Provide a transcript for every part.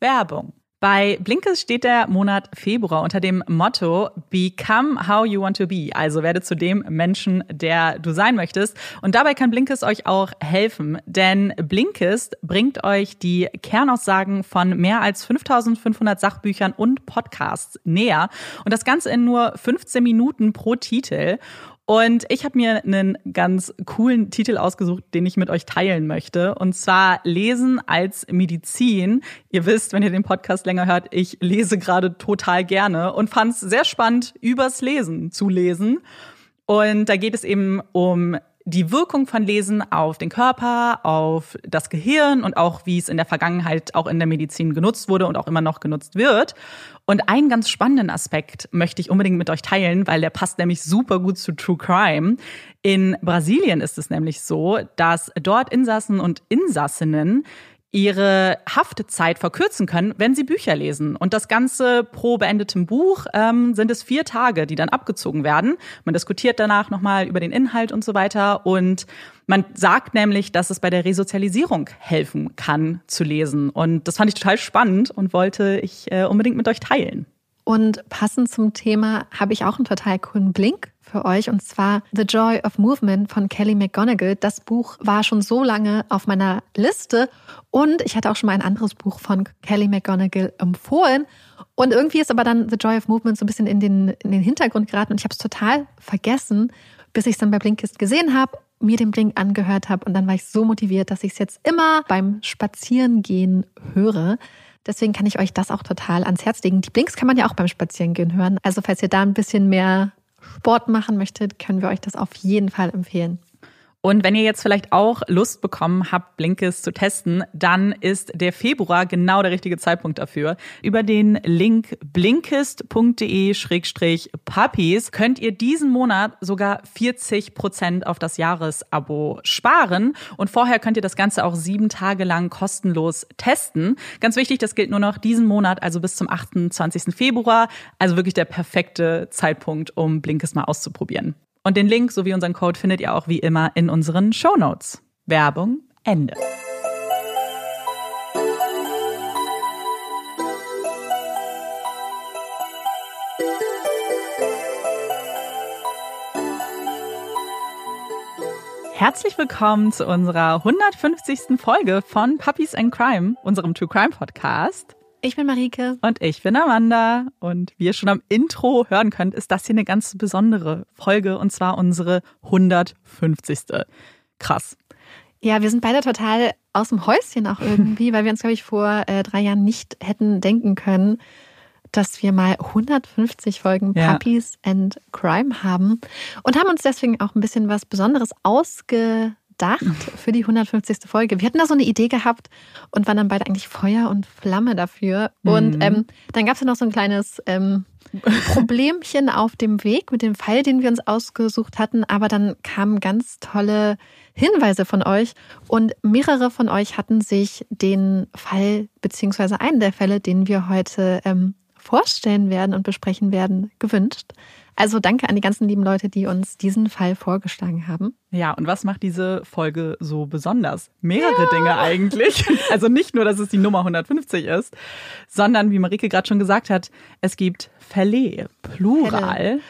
Werbung. Bei Blinkes steht der Monat Februar unter dem Motto Become how you want to be. Also werde zu dem Menschen, der du sein möchtest. Und dabei kann Blinkes euch auch helfen, denn Blinkes bringt euch die Kernaussagen von mehr als 5500 Sachbüchern und Podcasts näher. Und das Ganze in nur 15 Minuten pro Titel. Und ich habe mir einen ganz coolen Titel ausgesucht, den ich mit euch teilen möchte. Und zwar Lesen als Medizin. Ihr wisst, wenn ihr den Podcast länger hört, ich lese gerade total gerne und fand es sehr spannend, übers Lesen zu lesen. Und da geht es eben um die Wirkung von Lesen auf den Körper, auf das Gehirn und auch wie es in der Vergangenheit auch in der Medizin genutzt wurde und auch immer noch genutzt wird. Und einen ganz spannenden Aspekt möchte ich unbedingt mit euch teilen, weil der passt nämlich super gut zu True Crime. In Brasilien ist es nämlich so, dass dort Insassen und Insassinnen ihre Haftzeit verkürzen können, wenn sie Bücher lesen. Und das Ganze pro beendetem Buch ähm, sind es vier Tage, die dann abgezogen werden. Man diskutiert danach nochmal über den Inhalt und so weiter. Und man sagt nämlich, dass es bei der Resozialisierung helfen kann, zu lesen. Und das fand ich total spannend und wollte ich äh, unbedingt mit euch teilen. Und passend zum Thema habe ich auch einen total coolen Blink für euch und zwar The Joy of Movement von Kelly McGonigal. Das Buch war schon so lange auf meiner Liste und ich hatte auch schon mal ein anderes Buch von Kelly McGonigal empfohlen. Und irgendwie ist aber dann The Joy of Movement so ein bisschen in den, in den Hintergrund geraten und ich habe es total vergessen, bis ich es dann bei Blinkist gesehen habe, mir den Blink angehört habe und dann war ich so motiviert, dass ich es jetzt immer beim Spazierengehen höre. Deswegen kann ich euch das auch total ans Herz legen. Die Blinks kann man ja auch beim Spazierengehen hören. Also falls ihr da ein bisschen mehr Sport machen möchtet, können wir euch das auf jeden Fall empfehlen. Und wenn ihr jetzt vielleicht auch Lust bekommen habt, Blinkist zu testen, dann ist der Februar genau der richtige Zeitpunkt dafür. Über den Link blinkist.de-puppies könnt ihr diesen Monat sogar 40 Prozent auf das Jahresabo sparen. Und vorher könnt ihr das Ganze auch sieben Tage lang kostenlos testen. Ganz wichtig, das gilt nur noch diesen Monat, also bis zum 28. Februar. Also wirklich der perfekte Zeitpunkt, um Blinkist mal auszuprobieren. Und den Link sowie unseren Code findet ihr auch wie immer in unseren Show Notes. Werbung Ende. Herzlich willkommen zu unserer 150. Folge von Puppies and Crime, unserem True Crime Podcast. Ich bin Marike. Und ich bin Amanda. Und wie ihr schon am Intro hören könnt, ist das hier eine ganz besondere Folge und zwar unsere 150. Krass. Ja, wir sind beide total aus dem Häuschen auch irgendwie, weil wir uns, glaube ich, vor äh, drei Jahren nicht hätten denken können, dass wir mal 150 Folgen ja. Puppies and Crime haben und haben uns deswegen auch ein bisschen was Besonderes ausge gedacht für die 150. Folge. Wir hatten da so eine Idee gehabt und waren dann beide eigentlich Feuer und Flamme dafür. Mhm. Und ähm, dann gab es ja noch so ein kleines ähm, Problemchen auf dem Weg mit dem Pfeil, den wir uns ausgesucht hatten. Aber dann kamen ganz tolle Hinweise von euch und mehrere von euch hatten sich den Fall beziehungsweise einen der Fälle, den wir heute ähm, vorstellen werden und besprechen werden, gewünscht. Also danke an die ganzen lieben Leute, die uns diesen Fall vorgeschlagen haben. Ja, und was macht diese Folge so besonders? Mehrere ja. Dinge eigentlich. Also nicht nur, dass es die Nummer 150 ist, sondern wie Marike gerade schon gesagt hat, es gibt Fälle, Plural. Fälle.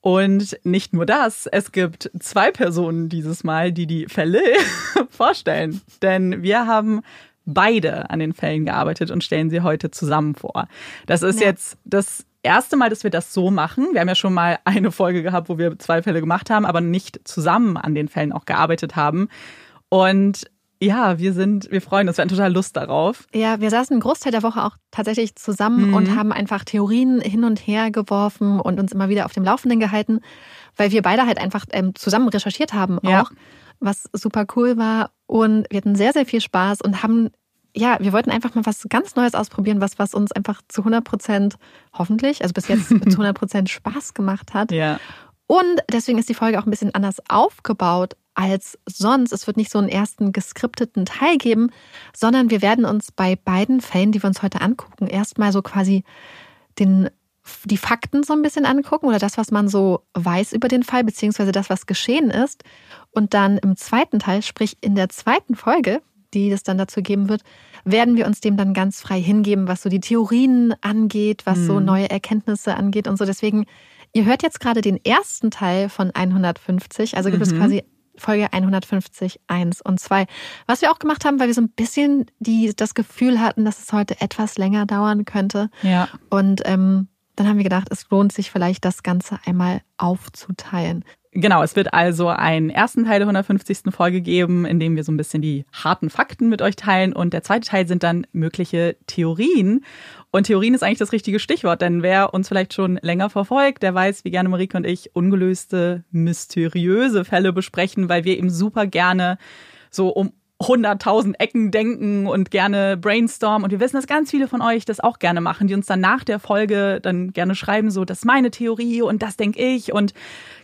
Und nicht nur das, es gibt zwei Personen dieses Mal, die die Fälle vorstellen. Denn wir haben beide an den Fällen gearbeitet und stellen sie heute zusammen vor. Das ist ja. jetzt das erste Mal, dass wir das so machen. Wir haben ja schon mal eine Folge gehabt, wo wir zwei Fälle gemacht haben, aber nicht zusammen an den Fällen auch gearbeitet haben. Und ja, wir sind, wir freuen uns, wir haben total Lust darauf. Ja, wir saßen einen Großteil der Woche auch tatsächlich zusammen mhm. und haben einfach Theorien hin und her geworfen und uns immer wieder auf dem Laufenden gehalten, weil wir beide halt einfach ähm, zusammen recherchiert haben auch, ja. was super cool war. Und wir hatten sehr, sehr viel Spaß und haben ja, wir wollten einfach mal was ganz Neues ausprobieren, was, was uns einfach zu 100 Prozent hoffentlich, also bis jetzt zu 100 Prozent Spaß gemacht hat. Ja. Und deswegen ist die Folge auch ein bisschen anders aufgebaut als sonst. Es wird nicht so einen ersten geskripteten Teil geben, sondern wir werden uns bei beiden Fällen, die wir uns heute angucken, erstmal so quasi den, die Fakten so ein bisschen angucken oder das, was man so weiß über den Fall, beziehungsweise das, was geschehen ist. Und dann im zweiten Teil, sprich in der zweiten Folge, die es dann dazu geben wird, werden wir uns dem dann ganz frei hingeben, was so die Theorien angeht, was mhm. so neue Erkenntnisse angeht und so. Deswegen, ihr hört jetzt gerade den ersten Teil von 150, also gibt mhm. es quasi Folge 150, 1 und 2. Was wir auch gemacht haben, weil wir so ein bisschen die, das Gefühl hatten, dass es heute etwas länger dauern könnte. Ja. Und ähm, dann haben wir gedacht, es lohnt sich vielleicht, das Ganze einmal aufzuteilen. Genau, es wird also einen ersten Teil der 150. Folge geben, in dem wir so ein bisschen die harten Fakten mit euch teilen. Und der zweite Teil sind dann mögliche Theorien. Und Theorien ist eigentlich das richtige Stichwort, denn wer uns vielleicht schon länger verfolgt, der weiß, wie gerne Marike und ich ungelöste, mysteriöse Fälle besprechen, weil wir eben super gerne so um 100.000 Ecken denken und gerne brainstormen. Und wir wissen, dass ganz viele von euch das auch gerne machen, die uns dann nach der Folge dann gerne schreiben, so, das ist meine Theorie und das denke ich. Und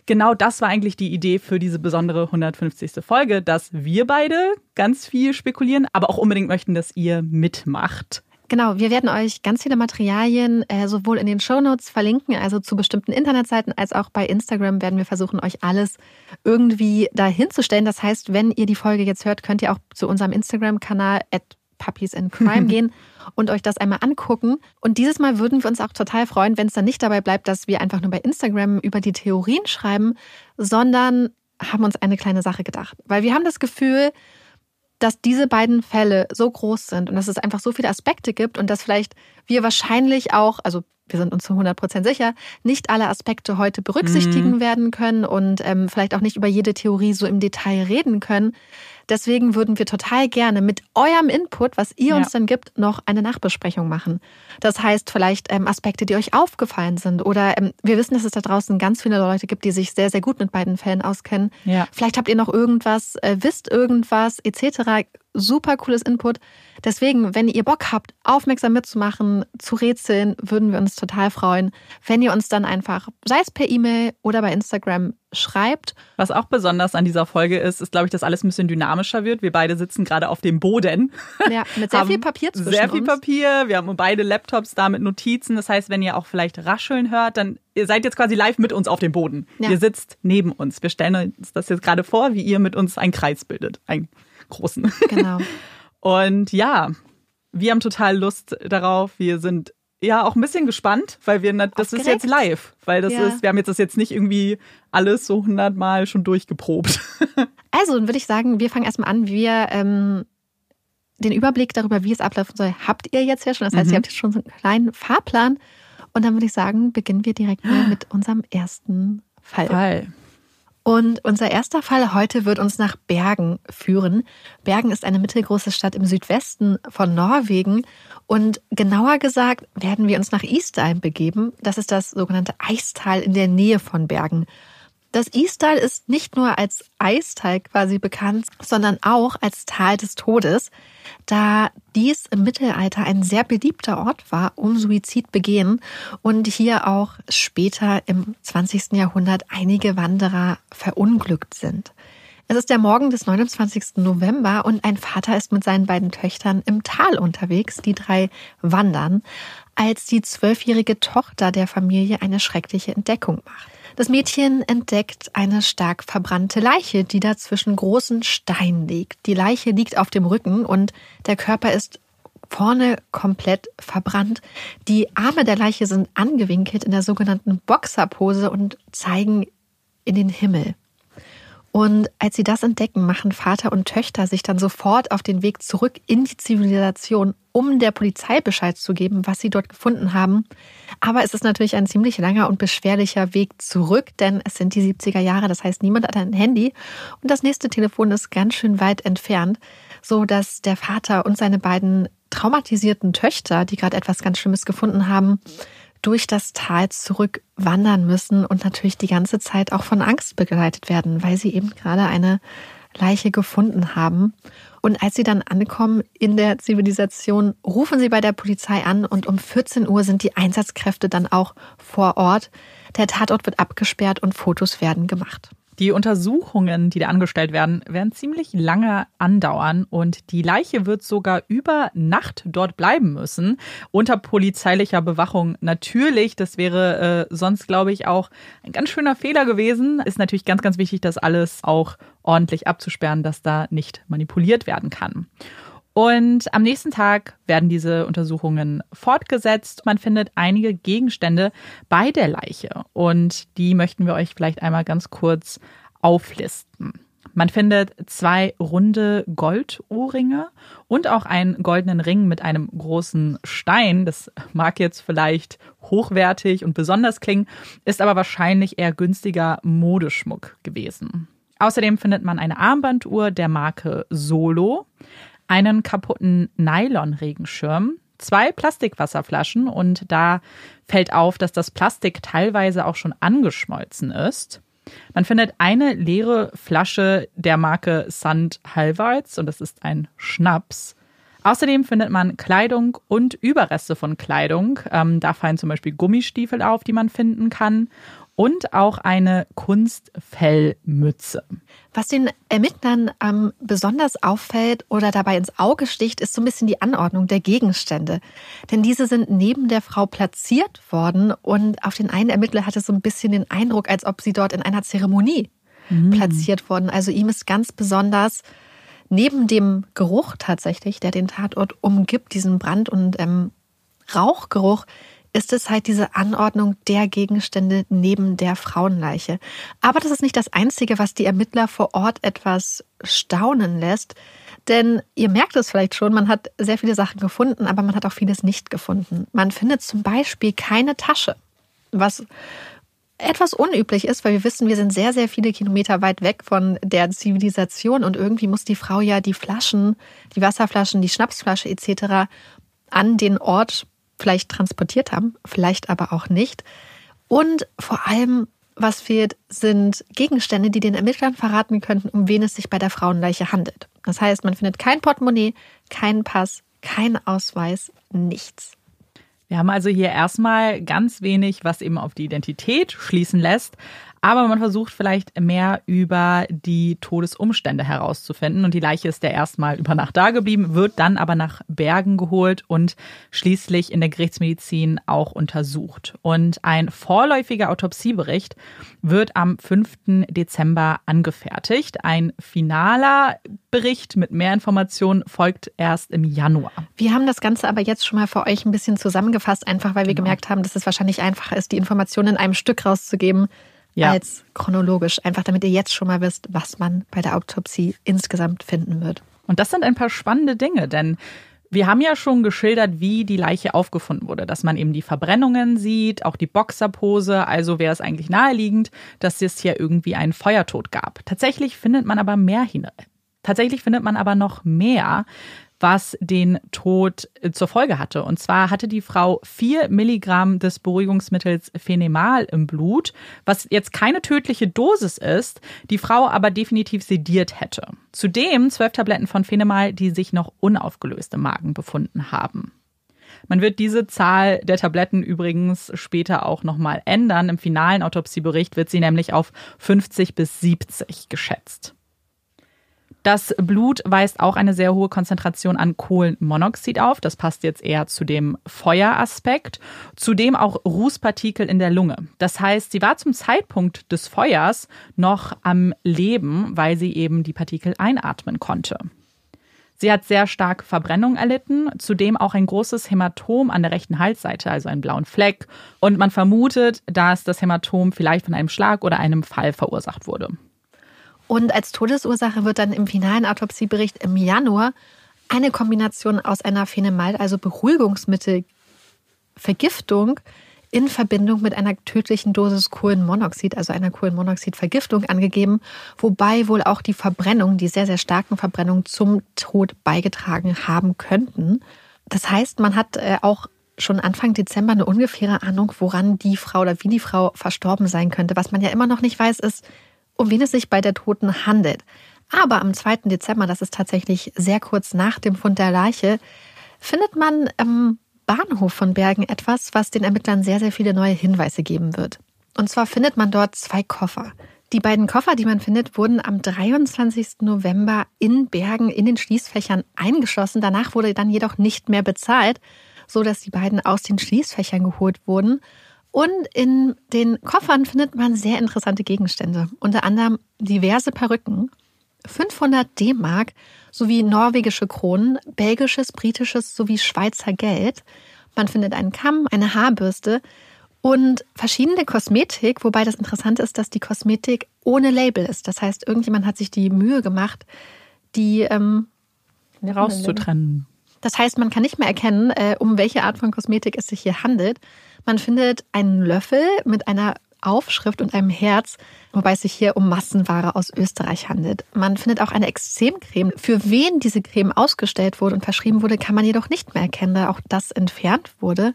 genau das war eigentlich die Idee für diese besondere 150. Folge, dass wir beide ganz viel spekulieren, aber auch unbedingt möchten, dass ihr mitmacht. Genau, wir werden euch ganz viele Materialien äh, sowohl in den Shownotes verlinken, also zu bestimmten Internetseiten, als auch bei Instagram werden wir versuchen, euch alles irgendwie dahin zu stellen. Das heißt, wenn ihr die Folge jetzt hört, könnt ihr auch zu unserem Instagram-Kanal at Puppies in Crime gehen und euch das einmal angucken. Und dieses Mal würden wir uns auch total freuen, wenn es dann nicht dabei bleibt, dass wir einfach nur bei Instagram über die Theorien schreiben, sondern haben uns eine kleine Sache gedacht. Weil wir haben das Gefühl, dass diese beiden Fälle so groß sind und dass es einfach so viele Aspekte gibt und dass vielleicht wir wahrscheinlich auch, also wir sind uns zu 100 Prozent sicher, nicht alle Aspekte heute berücksichtigen mhm. werden können und ähm, vielleicht auch nicht über jede Theorie so im Detail reden können. Deswegen würden wir total gerne mit eurem Input, was ihr ja. uns dann gibt, noch eine Nachbesprechung machen. Das heißt vielleicht ähm, Aspekte, die euch aufgefallen sind oder ähm, wir wissen, dass es da draußen ganz viele Leute gibt, die sich sehr, sehr gut mit beiden Fällen auskennen. Ja. Vielleicht habt ihr noch irgendwas, äh, wisst irgendwas etc super cooles Input. Deswegen, wenn ihr Bock habt, aufmerksam mitzumachen, zu rätseln, würden wir uns total freuen, wenn ihr uns dann einfach, sei es per E-Mail oder bei Instagram, schreibt. Was auch besonders an dieser Folge ist, ist, glaube ich, dass alles ein bisschen dynamischer wird. Wir beide sitzen gerade auf dem Boden. Ja, mit sehr viel Papier zwischen Sehr viel uns. Papier. Wir haben beide Laptops da mit Notizen. Das heißt, wenn ihr auch vielleicht rascheln hört, dann ihr seid jetzt quasi live mit uns auf dem Boden. Ja. Ihr sitzt neben uns. Wir stellen uns das jetzt gerade vor, wie ihr mit uns einen Kreis bildet. Ein großen. Genau. Und ja, wir haben total Lust darauf. Wir sind ja auch ein bisschen gespannt, weil wir das Aufgeregt. ist jetzt live, weil das ja. ist wir haben jetzt das jetzt nicht irgendwie alles so hundertmal schon durchgeprobt. Also, dann würde ich sagen, wir fangen erstmal an. Wir ähm, den Überblick darüber, wie es ablaufen soll, habt ihr jetzt ja schon. Das heißt, mhm. ihr habt jetzt schon so einen kleinen Fahrplan. Und dann würde ich sagen, beginnen wir direkt mal mit unserem ersten Fall. Fall. Und unser erster Fall heute wird uns nach Bergen führen. Bergen ist eine mittelgroße Stadt im Südwesten von Norwegen. Und genauer gesagt werden wir uns nach Isdal begeben. Das ist das sogenannte Eistal in der Nähe von Bergen. Das Istal ist nicht nur als Eistal quasi bekannt, sondern auch als Tal des Todes, da dies im Mittelalter ein sehr beliebter Ort war, um Suizid begehen und hier auch später im 20. Jahrhundert einige Wanderer verunglückt sind. Es ist der Morgen des 29. November und ein Vater ist mit seinen beiden Töchtern im Tal unterwegs. Die drei wandern, als die zwölfjährige Tochter der Familie eine schreckliche Entdeckung macht. Das Mädchen entdeckt eine stark verbrannte Leiche, die da zwischen großen Steinen liegt. Die Leiche liegt auf dem Rücken und der Körper ist vorne komplett verbrannt. Die Arme der Leiche sind angewinkelt in der sogenannten Boxerpose und zeigen in den Himmel. Und als sie das entdecken, machen Vater und Töchter sich dann sofort auf den Weg zurück in die Zivilisation, um der Polizei Bescheid zu geben, was sie dort gefunden haben. Aber es ist natürlich ein ziemlich langer und beschwerlicher Weg zurück, denn es sind die 70er Jahre, das heißt, niemand hat ein Handy und das nächste Telefon ist ganz schön weit entfernt, so dass der Vater und seine beiden traumatisierten Töchter, die gerade etwas ganz Schlimmes gefunden haben, durch das Tal zurück wandern müssen und natürlich die ganze Zeit auch von Angst begleitet werden, weil sie eben gerade eine Leiche gefunden haben. Und als sie dann ankommen in der Zivilisation, rufen sie bei der Polizei an und um 14 Uhr sind die Einsatzkräfte dann auch vor Ort. Der Tatort wird abgesperrt und Fotos werden gemacht. Die Untersuchungen, die da angestellt werden, werden ziemlich lange andauern und die Leiche wird sogar über Nacht dort bleiben müssen, unter polizeilicher Bewachung. Natürlich, das wäre äh, sonst, glaube ich, auch ein ganz schöner Fehler gewesen. Ist natürlich ganz, ganz wichtig, das alles auch ordentlich abzusperren, dass da nicht manipuliert werden kann. Und am nächsten Tag werden diese Untersuchungen fortgesetzt. Man findet einige Gegenstände bei der Leiche und die möchten wir euch vielleicht einmal ganz kurz auflisten. Man findet zwei runde Goldohrringe und auch einen goldenen Ring mit einem großen Stein. Das mag jetzt vielleicht hochwertig und besonders klingen, ist aber wahrscheinlich eher günstiger Modeschmuck gewesen. Außerdem findet man eine Armbanduhr der Marke Solo, einen kaputten Nylon-Regenschirm, zwei Plastikwasserflaschen und da fällt auf, dass das Plastik teilweise auch schon angeschmolzen ist. Man findet eine leere Flasche der Marke St. Halvards und das ist ein Schnaps. Außerdem findet man Kleidung und Überreste von Kleidung. Ähm, da fallen zum Beispiel Gummistiefel auf, die man finden kann und auch eine Kunstfellmütze. Was den Ermittlern ähm, besonders auffällt oder dabei ins Auge sticht, ist so ein bisschen die Anordnung der Gegenstände. Denn diese sind neben der Frau platziert worden und auf den einen Ermittler hatte so ein bisschen den Eindruck, als ob sie dort in einer Zeremonie mhm. platziert wurden. Also ihm ist ganz besonders neben dem Geruch tatsächlich, der den Tatort umgibt, diesen Brand- und ähm, Rauchgeruch, ist es halt diese Anordnung der Gegenstände neben der Frauenleiche. Aber das ist nicht das Einzige, was die Ermittler vor Ort etwas staunen lässt. Denn ihr merkt es vielleicht schon, man hat sehr viele Sachen gefunden, aber man hat auch vieles nicht gefunden. Man findet zum Beispiel keine Tasche, was etwas unüblich ist, weil wir wissen, wir sind sehr, sehr viele Kilometer weit weg von der Zivilisation und irgendwie muss die Frau ja die Flaschen, die Wasserflaschen, die Schnapsflasche etc. an den Ort vielleicht transportiert haben, vielleicht aber auch nicht. Und vor allem, was fehlt, sind Gegenstände, die den Ermittlern verraten könnten, um wen es sich bei der Frauenleiche handelt. Das heißt, man findet kein Portemonnaie, keinen Pass, keinen Ausweis, nichts. Wir haben also hier erstmal ganz wenig, was eben auf die Identität schließen lässt. Aber man versucht vielleicht mehr über die Todesumstände herauszufinden. Und die Leiche ist ja erstmal über Nacht da geblieben, wird dann aber nach Bergen geholt und schließlich in der Gerichtsmedizin auch untersucht. Und ein vorläufiger Autopsiebericht wird am 5. Dezember angefertigt. Ein finaler Bericht mit mehr Informationen folgt erst im Januar. Wir haben das Ganze aber jetzt schon mal für euch ein bisschen zusammengefasst, einfach weil wir genau. gemerkt haben, dass es wahrscheinlich einfacher ist, die Informationen in einem Stück rauszugeben ja. als chronologisch. Einfach damit ihr jetzt schon mal wisst, was man bei der Autopsie insgesamt finden wird. Und das sind ein paar spannende Dinge, denn wir haben ja schon geschildert, wie die Leiche aufgefunden wurde, dass man eben die Verbrennungen sieht, auch die Boxerpose. Also wäre es eigentlich naheliegend, dass es hier irgendwie einen Feuertod gab. Tatsächlich findet man aber mehr hin. Tatsächlich findet man aber noch mehr was den Tod äh, zur Folge hatte. Und zwar hatte die Frau vier Milligramm des Beruhigungsmittels Phenemal im Blut, was jetzt keine tödliche Dosis ist, die Frau aber definitiv sediert hätte. Zudem zwölf Tabletten von Phenemal, die sich noch unaufgelöst im Magen befunden haben. Man wird diese Zahl der Tabletten übrigens später auch nochmal ändern. Im finalen Autopsiebericht wird sie nämlich auf 50 bis 70 geschätzt. Das Blut weist auch eine sehr hohe Konzentration an Kohlenmonoxid auf. Das passt jetzt eher zu dem Feueraspekt. Zudem auch Rußpartikel in der Lunge. Das heißt, sie war zum Zeitpunkt des Feuers noch am Leben, weil sie eben die Partikel einatmen konnte. Sie hat sehr stark Verbrennung erlitten, zudem auch ein großes Hämatom an der rechten Halsseite, also einen blauen Fleck. Und man vermutet, dass das Hämatom vielleicht von einem Schlag oder einem Fall verursacht wurde. Und als Todesursache wird dann im finalen Autopsiebericht im Januar eine Kombination aus einer Phenemal, also Beruhigungsmittelvergiftung, in Verbindung mit einer tödlichen Dosis Kohlenmonoxid, also einer Kohlenmonoxidvergiftung angegeben, wobei wohl auch die Verbrennung, die sehr, sehr starken Verbrennungen zum Tod beigetragen haben könnten. Das heißt, man hat äh, auch schon Anfang Dezember eine ungefähre Ahnung, woran die Frau oder wie die Frau verstorben sein könnte. Was man ja immer noch nicht weiß, ist, um wen es sich bei der Toten handelt. Aber am 2. Dezember, das ist tatsächlich sehr kurz nach dem Fund der Leiche, findet man am Bahnhof von Bergen etwas, was den Ermittlern sehr, sehr viele neue Hinweise geben wird. Und zwar findet man dort zwei Koffer. Die beiden Koffer, die man findet, wurden am 23. November in Bergen in den Schließfächern eingeschlossen. Danach wurde dann jedoch nicht mehr bezahlt, so dass die beiden aus den Schließfächern geholt wurden. Und in den Koffern findet man sehr interessante Gegenstände, unter anderem diverse Perücken, 500 D-Mark sowie norwegische Kronen, belgisches, britisches sowie Schweizer Geld. Man findet einen Kamm, eine Haarbürste und verschiedene Kosmetik, wobei das Interessante ist, dass die Kosmetik ohne Label ist. Das heißt, irgendjemand hat sich die Mühe gemacht, die ähm, rauszutrennen. Das heißt, man kann nicht mehr erkennen, äh, um welche Art von Kosmetik es sich hier handelt. Man findet einen Löffel mit einer Aufschrift und einem Herz, wobei es sich hier um Massenware aus Österreich handelt. Man findet auch eine Extremcreme. Für wen diese Creme ausgestellt wurde und verschrieben wurde, kann man jedoch nicht mehr erkennen, da auch das entfernt wurde.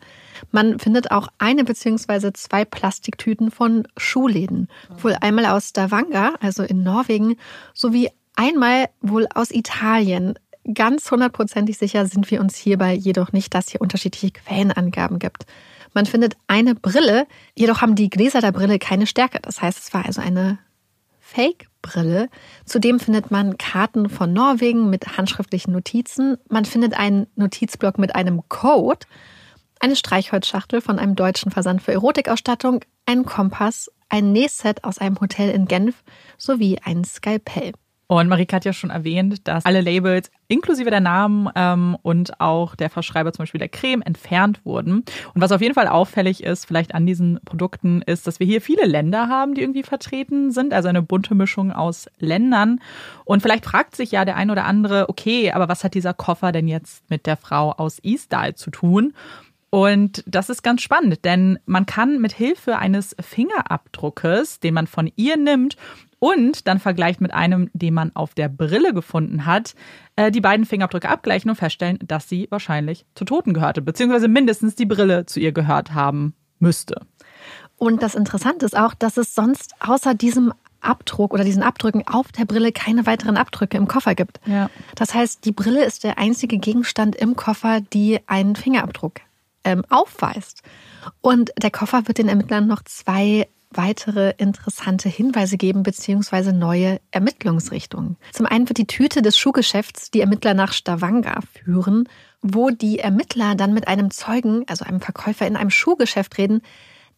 Man findet auch eine beziehungsweise zwei Plastiktüten von Schuhläden. Wohl einmal aus Stavanger, also in Norwegen, sowie einmal wohl aus Italien. Ganz hundertprozentig sicher sind wir uns hierbei jedoch nicht, dass hier unterschiedliche Quellenangaben gibt. Man findet eine Brille, jedoch haben die Gläser der Brille keine Stärke. Das heißt, es war also eine Fake-Brille. Zudem findet man Karten von Norwegen mit handschriftlichen Notizen. Man findet einen Notizblock mit einem Code, eine Streichholzschachtel von einem deutschen Versand für Erotikausstattung, einen Kompass, ein Nähset aus einem Hotel in Genf sowie ein Skalpell. Und Marika hat ja schon erwähnt, dass alle Labels inklusive der Namen ähm, und auch der Verschreiber zum Beispiel der Creme entfernt wurden. Und was auf jeden Fall auffällig ist, vielleicht an diesen Produkten, ist, dass wir hier viele Länder haben, die irgendwie vertreten sind, also eine bunte Mischung aus Ländern. Und vielleicht fragt sich ja der ein oder andere, okay, aber was hat dieser Koffer denn jetzt mit der Frau aus Eastyle zu tun? Und das ist ganz spannend, denn man kann mit Hilfe eines Fingerabdruckes, den man von ihr nimmt und dann vergleicht mit einem, den man auf der Brille gefunden hat, äh, die beiden Fingerabdrücke abgleichen und feststellen, dass sie wahrscheinlich zu Toten gehörte, beziehungsweise mindestens die Brille zu ihr gehört haben müsste. Und das Interessante ist auch, dass es sonst außer diesem Abdruck oder diesen Abdrücken auf der Brille keine weiteren Abdrücke im Koffer gibt. Ja. Das heißt, die Brille ist der einzige Gegenstand im Koffer, die einen Fingerabdruck ähm, aufweist. Und der Koffer wird den Ermittlern noch zwei weitere interessante Hinweise geben bzw. neue Ermittlungsrichtungen. Zum einen wird die Tüte des Schuhgeschäfts die Ermittler nach Stavanger führen, wo die Ermittler dann mit einem Zeugen, also einem Verkäufer in einem Schuhgeschäft reden,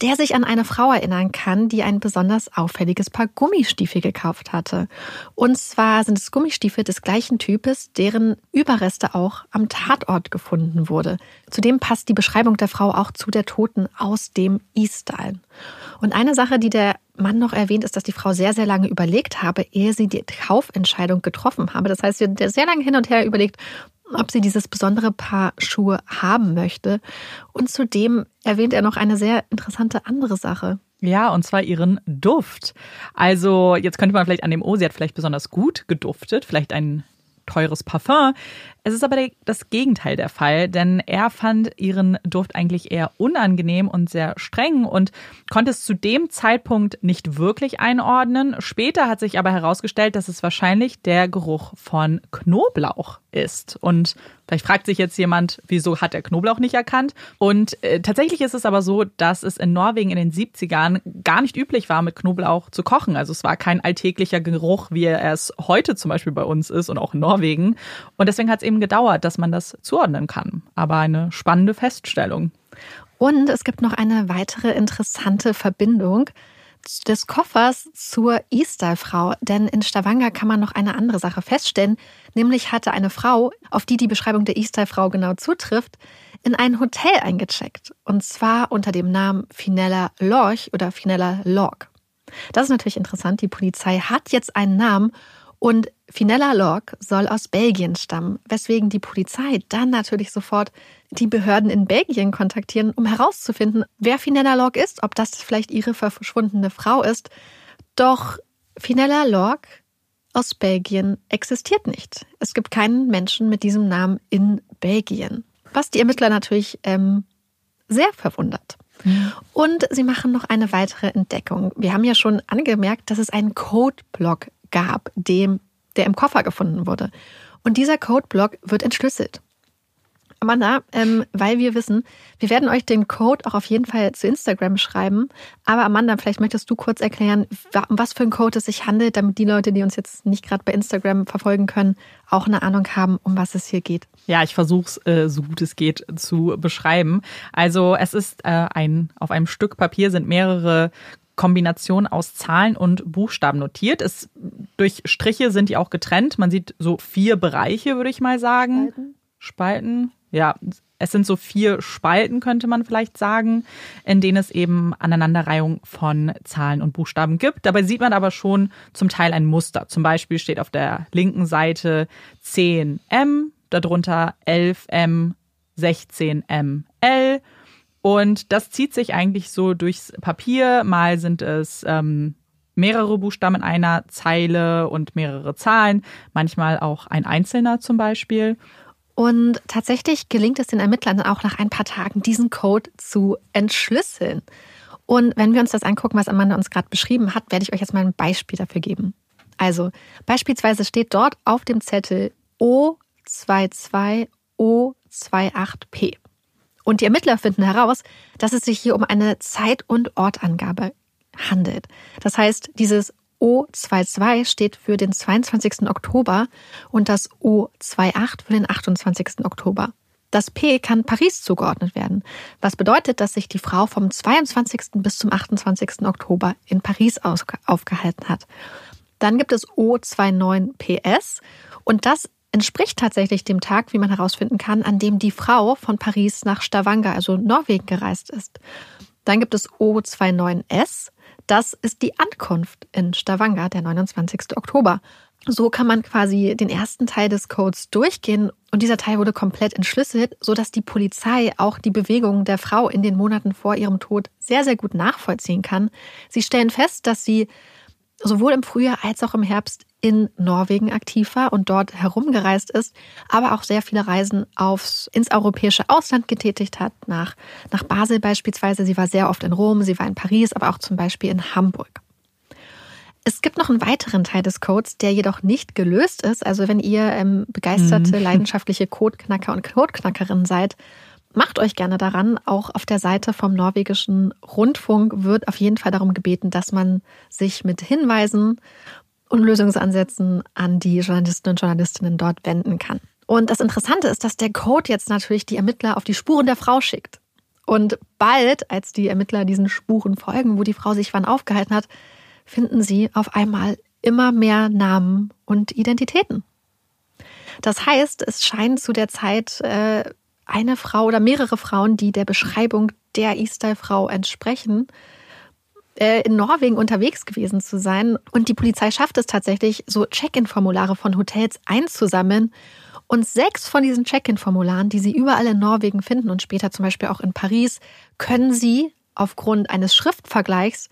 der sich an eine Frau erinnern kann, die ein besonders auffälliges Paar Gummistiefel gekauft hatte. Und zwar sind es Gummistiefel des gleichen Types, deren Überreste auch am Tatort gefunden wurde. Zudem passt die Beschreibung der Frau auch zu der Toten aus dem Eastyle. Und eine Sache, die der Mann noch erwähnt, ist, dass die Frau sehr, sehr lange überlegt habe, ehe sie die Kaufentscheidung getroffen habe. Das heißt, sie hat sehr lange hin und her überlegt, ob sie dieses besondere Paar Schuhe haben möchte. Und zudem erwähnt er noch eine sehr interessante andere Sache. Ja, und zwar ihren Duft. Also jetzt könnte man vielleicht annehmen, oh, sie hat vielleicht besonders gut geduftet, vielleicht ein teures Parfum. Es ist aber das Gegenteil der Fall, denn er fand ihren Duft eigentlich eher unangenehm und sehr streng und konnte es zu dem Zeitpunkt nicht wirklich einordnen. Später hat sich aber herausgestellt, dass es wahrscheinlich der Geruch von Knoblauch ist. Und vielleicht fragt sich jetzt jemand, wieso hat er Knoblauch nicht erkannt? Und äh, tatsächlich ist es aber so, dass es in Norwegen in den 70ern gar nicht üblich war, mit Knoblauch zu kochen. Also es war kein alltäglicher Geruch, wie er es heute zum Beispiel bei uns ist und auch in Norwegen. Und deswegen hat es eben gedauert, dass man das zuordnen kann. Aber eine spannende Feststellung. Und es gibt noch eine weitere interessante Verbindung des Koffers zur E-Style-Frau. Denn in Stavanger kann man noch eine andere Sache feststellen. Nämlich hatte eine Frau, auf die die Beschreibung der E-Style-Frau genau zutrifft, in ein Hotel eingecheckt. Und zwar unter dem Namen Finella Lorch oder Finella Lorg. Das ist natürlich interessant. Die Polizei hat jetzt einen Namen und Finella Lorg soll aus Belgien stammen, weswegen die Polizei dann natürlich sofort die Behörden in Belgien kontaktieren, um herauszufinden, wer Finella Lorg ist, ob das vielleicht ihre verschwundene Frau ist. Doch Finella Lorg aus Belgien existiert nicht. Es gibt keinen Menschen mit diesem Namen in Belgien, was die Ermittler natürlich ähm, sehr verwundert. Mhm. Und sie machen noch eine weitere Entdeckung. Wir haben ja schon angemerkt, dass es einen Codeblock gab, dem, der im Koffer gefunden wurde. Und dieser Codeblock wird entschlüsselt. Amanda, ähm, weil wir wissen, wir werden euch den Code auch auf jeden Fall zu Instagram schreiben. Aber Amanda, vielleicht möchtest du kurz erklären, um was für ein Code es sich handelt, damit die Leute, die uns jetzt nicht gerade bei Instagram verfolgen können, auch eine Ahnung haben, um was es hier geht. Ja, ich versuche es äh, so gut es geht zu beschreiben. Also es ist äh, ein auf einem Stück Papier sind mehrere Kombinationen aus Zahlen und Buchstaben notiert. Es, durch Striche sind die auch getrennt. Man sieht so vier Bereiche, würde ich mal sagen. Spalten. Spalten ja, es sind so vier Spalten, könnte man vielleicht sagen, in denen es eben Aneinanderreihung von Zahlen und Buchstaben gibt. Dabei sieht man aber schon zum Teil ein Muster. Zum Beispiel steht auf der linken Seite 10M, darunter 11M, 16ML. Und das zieht sich eigentlich so durchs Papier. Mal sind es ähm, mehrere Buchstaben in einer Zeile und mehrere Zahlen, manchmal auch ein einzelner zum Beispiel. Und tatsächlich gelingt es den Ermittlern auch nach ein paar Tagen, diesen Code zu entschlüsseln. Und wenn wir uns das angucken, was Amanda uns gerade beschrieben hat, werde ich euch jetzt mal ein Beispiel dafür geben. Also beispielsweise steht dort auf dem Zettel O22O28P. Und die Ermittler finden heraus, dass es sich hier um eine Zeit- und Ortangabe handelt. Das heißt, dieses O22 steht für den 22. Oktober und das O28 für den 28. Oktober. Das P kann Paris zugeordnet werden, was bedeutet, dass sich die Frau vom 22. bis zum 28. Oktober in Paris aufgehalten hat. Dann gibt es O29PS und das entspricht tatsächlich dem Tag, wie man herausfinden kann, an dem die Frau von Paris nach Stavanger, also Norwegen, gereist ist. Dann gibt es O29S das ist die Ankunft in Stavanger, der 29. Oktober. So kann man quasi den ersten Teil des Codes durchgehen und dieser Teil wurde komplett entschlüsselt, sodass die Polizei auch die Bewegungen der Frau in den Monaten vor ihrem Tod sehr, sehr gut nachvollziehen kann. Sie stellen fest, dass sie sowohl im Frühjahr als auch im Herbst in Norwegen aktiv war und dort herumgereist ist, aber auch sehr viele Reisen aufs, ins europäische Ausland getätigt hat, nach, nach Basel beispielsweise. Sie war sehr oft in Rom, sie war in Paris, aber auch zum Beispiel in Hamburg. Es gibt noch einen weiteren Teil des Codes, der jedoch nicht gelöst ist. Also wenn ihr ähm, begeisterte, mhm. leidenschaftliche Codeknacker und Codeknackerinnen seid, macht euch gerne daran. Auch auf der Seite vom norwegischen Rundfunk wird auf jeden Fall darum gebeten, dass man sich mit Hinweisen und Lösungsansätzen an die Journalisten und Journalistinnen dort wenden kann. Und das Interessante ist, dass der Code jetzt natürlich die Ermittler auf die Spuren der Frau schickt. Und bald, als die Ermittler diesen Spuren folgen, wo die Frau sich wann aufgehalten hat, finden sie auf einmal immer mehr Namen und Identitäten. Das heißt, es scheint zu der Zeit äh, eine Frau oder mehrere Frauen, die der Beschreibung der E-Style-Frau entsprechen, äh, in Norwegen unterwegs gewesen zu sein. Und die Polizei schafft es tatsächlich, so Check-in-Formulare von Hotels einzusammeln. Und sechs von diesen Check-in-Formularen, die Sie überall in Norwegen finden und später zum Beispiel auch in Paris, können Sie aufgrund eines Schriftvergleichs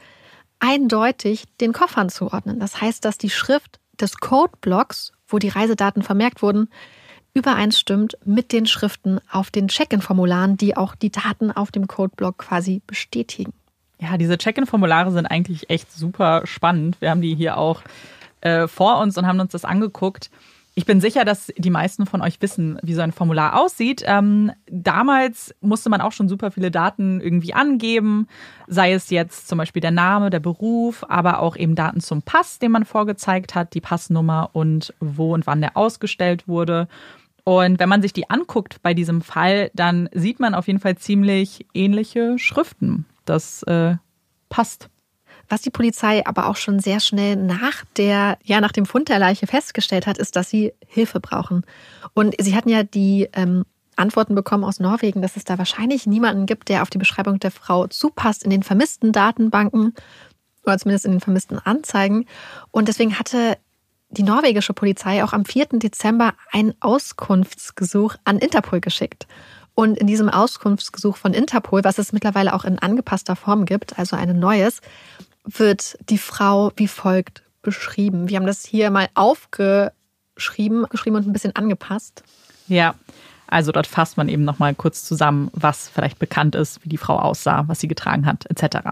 eindeutig den Koffern zuordnen. Das heißt, dass die Schrift des Codeblocks, wo die Reisedaten vermerkt wurden, übereinstimmt mit den Schriften auf den Check-in-Formularen, die auch die Daten auf dem Codeblock quasi bestätigen. Ja, diese Check-in-Formulare sind eigentlich echt super spannend. Wir haben die hier auch äh, vor uns und haben uns das angeguckt. Ich bin sicher, dass die meisten von euch wissen, wie so ein Formular aussieht. Ähm, damals musste man auch schon super viele Daten irgendwie angeben, sei es jetzt zum Beispiel der Name, der Beruf, aber auch eben Daten zum Pass, den man vorgezeigt hat, die Passnummer und wo und wann der ausgestellt wurde. Und wenn man sich die anguckt bei diesem Fall, dann sieht man auf jeden Fall ziemlich ähnliche Schriften das äh, passt. Was die Polizei aber auch schon sehr schnell nach der, ja, nach dem Fund der Leiche festgestellt hat, ist, dass sie Hilfe brauchen. Und sie hatten ja die ähm, Antworten bekommen aus Norwegen, dass es da wahrscheinlich niemanden gibt, der auf die Beschreibung der Frau zupasst in den vermissten Datenbanken oder zumindest in den vermissten Anzeigen. Und deswegen hatte die norwegische Polizei auch am 4. Dezember ein Auskunftsgesuch an Interpol geschickt. Und in diesem Auskunftsgesuch von Interpol, was es mittlerweile auch in angepasster Form gibt, also ein neues, wird die Frau wie folgt beschrieben. Wir haben das hier mal aufgeschrieben, geschrieben und ein bisschen angepasst. Ja, also dort fasst man eben nochmal kurz zusammen, was vielleicht bekannt ist, wie die Frau aussah, was sie getragen hat, etc.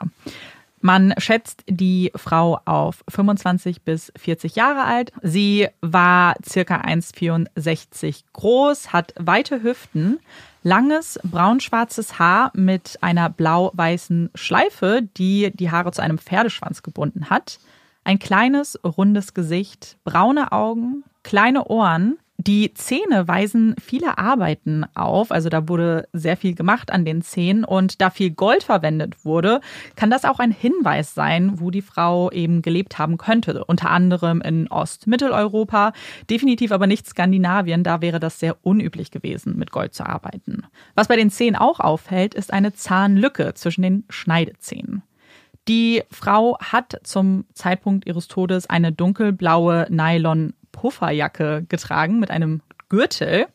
Man schätzt die Frau auf 25 bis 40 Jahre alt. Sie war circa 1,64 groß, hat weite Hüften, langes braunschwarzes Haar mit einer blau-weißen Schleife, die die Haare zu einem Pferdeschwanz gebunden hat, ein kleines, rundes Gesicht, braune Augen, kleine Ohren, die Zähne weisen viele Arbeiten auf, also da wurde sehr viel gemacht an den Zähnen und da viel Gold verwendet wurde, kann das auch ein Hinweis sein, wo die Frau eben gelebt haben könnte. Unter anderem in Ostmitteleuropa, definitiv aber nicht Skandinavien, da wäre das sehr unüblich gewesen, mit Gold zu arbeiten. Was bei den Zähnen auch auffällt, ist eine Zahnlücke zwischen den Schneidezähnen. Die Frau hat zum Zeitpunkt ihres Todes eine dunkelblaue Nylon Pufferjacke getragen mit einem Gürtel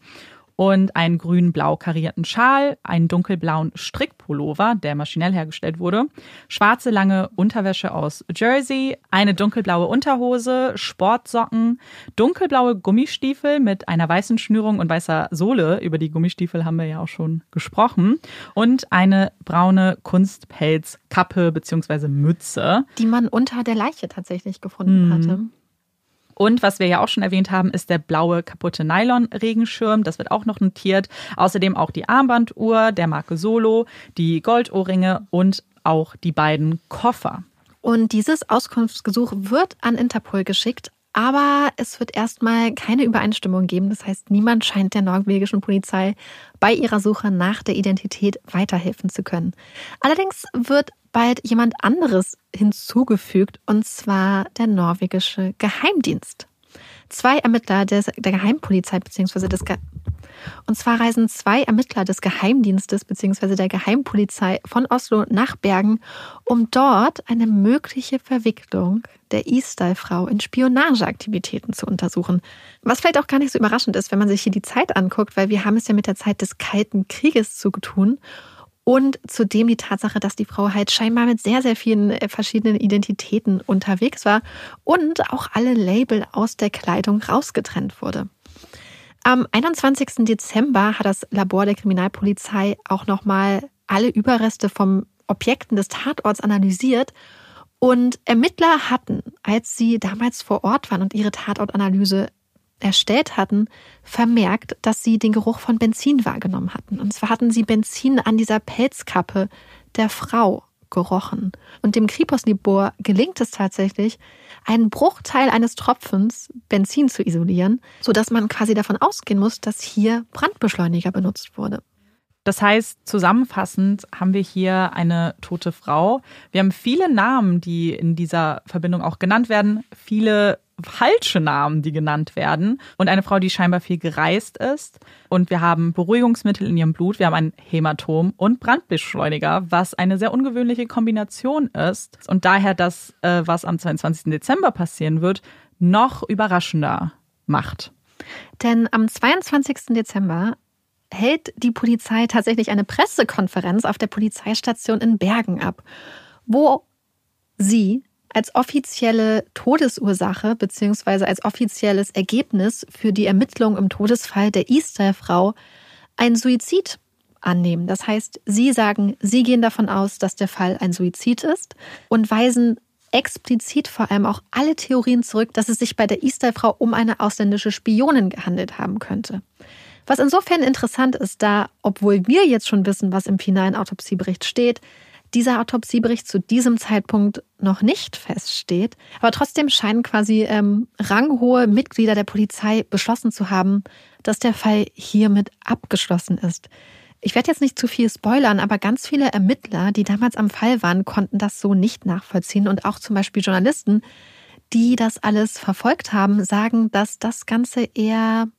und einen grün-blau karierten Schal, einen dunkelblauen Strickpullover, der maschinell hergestellt wurde, schwarze lange Unterwäsche aus Jersey, eine dunkelblaue Unterhose, Sportsocken, dunkelblaue Gummistiefel mit einer weißen Schnürung und weißer Sohle, über die Gummistiefel haben wir ja auch schon gesprochen, und eine braune Kunstpelzkappe bzw. Mütze. Die man unter der Leiche tatsächlich gefunden mhm. hatte. Und was wir ja auch schon erwähnt haben, ist der blaue kaputte Nylon-Regenschirm. Das wird auch noch notiert. Außerdem auch die Armbanduhr der Marke Solo, die Goldohrringe und auch die beiden Koffer. Und dieses Auskunftsgesuch wird an Interpol geschickt, aber es wird erstmal keine Übereinstimmung geben. Das heißt, niemand scheint der norwegischen Polizei bei ihrer Suche nach der Identität weiterhelfen zu können. Allerdings wird bald jemand anderes hinzugefügt, und zwar der norwegische Geheimdienst. Zwei Ermittler des, der Geheimpolizei bzw. des Ge und zwar reisen zwei Ermittler des Geheimdienstes bzw. der Geheimpolizei von Oslo nach Bergen, um dort eine mögliche Verwicklung der Isdal-Frau in Spionageaktivitäten zu untersuchen. Was vielleicht auch gar nicht so überraschend ist, wenn man sich hier die Zeit anguckt, weil wir haben es ja mit der Zeit des Kalten Krieges zu tun und zudem die Tatsache, dass die Frau halt scheinbar mit sehr, sehr vielen äh, verschiedenen Identitäten unterwegs war und auch alle Label aus der Kleidung rausgetrennt wurde. Am 21. Dezember hat das Labor der Kriminalpolizei auch nochmal alle Überreste vom Objekten des Tatorts analysiert und Ermittler hatten, als sie damals vor Ort waren und ihre Tatortanalyse erstellt hatten, vermerkt, dass sie den Geruch von Benzin wahrgenommen hatten. Und zwar hatten sie Benzin an dieser Pelzkappe der Frau gerochen. Und dem Kripos-Labor gelingt es tatsächlich, einen Bruchteil eines Tropfens Benzin zu isolieren, sodass man quasi davon ausgehen muss, dass hier Brandbeschleuniger benutzt wurde. Das heißt, zusammenfassend haben wir hier eine tote Frau. Wir haben viele Namen, die in dieser Verbindung auch genannt werden, viele falsche Namen, die genannt werden. Und eine Frau, die scheinbar viel gereist ist. Und wir haben Beruhigungsmittel in ihrem Blut, wir haben ein Hämatom und Brandbeschleuniger, was eine sehr ungewöhnliche Kombination ist. Und daher das, äh, was am 22. Dezember passieren wird, noch überraschender macht. Denn am 22. Dezember hält die Polizei tatsächlich eine Pressekonferenz auf der Polizeistation in Bergen ab, wo sie als offizielle Todesursache bzw. als offizielles Ergebnis für die Ermittlung im Todesfall der Easter-Frau ein Suizid annehmen. Das heißt, Sie sagen, Sie gehen davon aus, dass der Fall ein Suizid ist und weisen explizit vor allem auch alle Theorien zurück, dass es sich bei der Easter-Frau um eine ausländische Spionin gehandelt haben könnte. Was insofern interessant ist, da, obwohl wir jetzt schon wissen, was im finalen Autopsiebericht steht, dieser Autopsiebericht zu diesem Zeitpunkt noch nicht feststeht. Aber trotzdem scheinen quasi ähm, ranghohe Mitglieder der Polizei beschlossen zu haben, dass der Fall hiermit abgeschlossen ist. Ich werde jetzt nicht zu viel spoilern, aber ganz viele Ermittler, die damals am Fall waren, konnten das so nicht nachvollziehen. Und auch zum Beispiel Journalisten, die das alles verfolgt haben, sagen, dass das Ganze eher,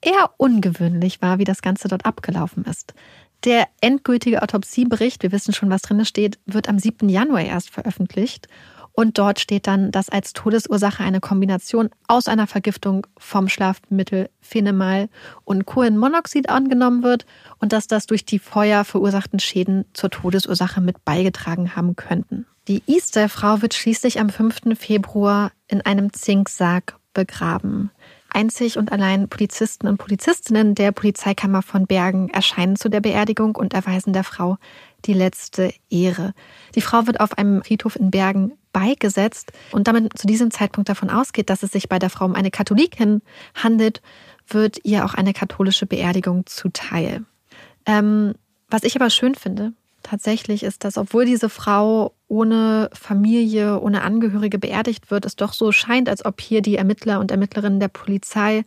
eher ungewöhnlich war, wie das Ganze dort abgelaufen ist. Der endgültige Autopsiebericht, wir wissen schon, was drin steht, wird am 7. Januar erst veröffentlicht. Und dort steht dann, dass als Todesursache eine Kombination aus einer Vergiftung vom Schlafmittel Phenemal und Kohlenmonoxid angenommen wird und dass das durch die Feuer verursachten Schäden zur Todesursache mit beigetragen haben könnten. Die Easter-Frau wird schließlich am 5. Februar in einem Zinksack begraben. Einzig und allein Polizisten und Polizistinnen der Polizeikammer von Bergen erscheinen zu der Beerdigung und erweisen der Frau die letzte Ehre. Die Frau wird auf einem Friedhof in Bergen beigesetzt und damit zu diesem Zeitpunkt davon ausgeht, dass es sich bei der Frau um eine Katholikin handelt, wird ihr auch eine katholische Beerdigung zuteil. Ähm, was ich aber schön finde, tatsächlich ist, dass obwohl diese Frau ohne Familie, ohne Angehörige beerdigt wird, es doch so scheint, als ob hier die Ermittler und Ermittlerinnen der Polizei,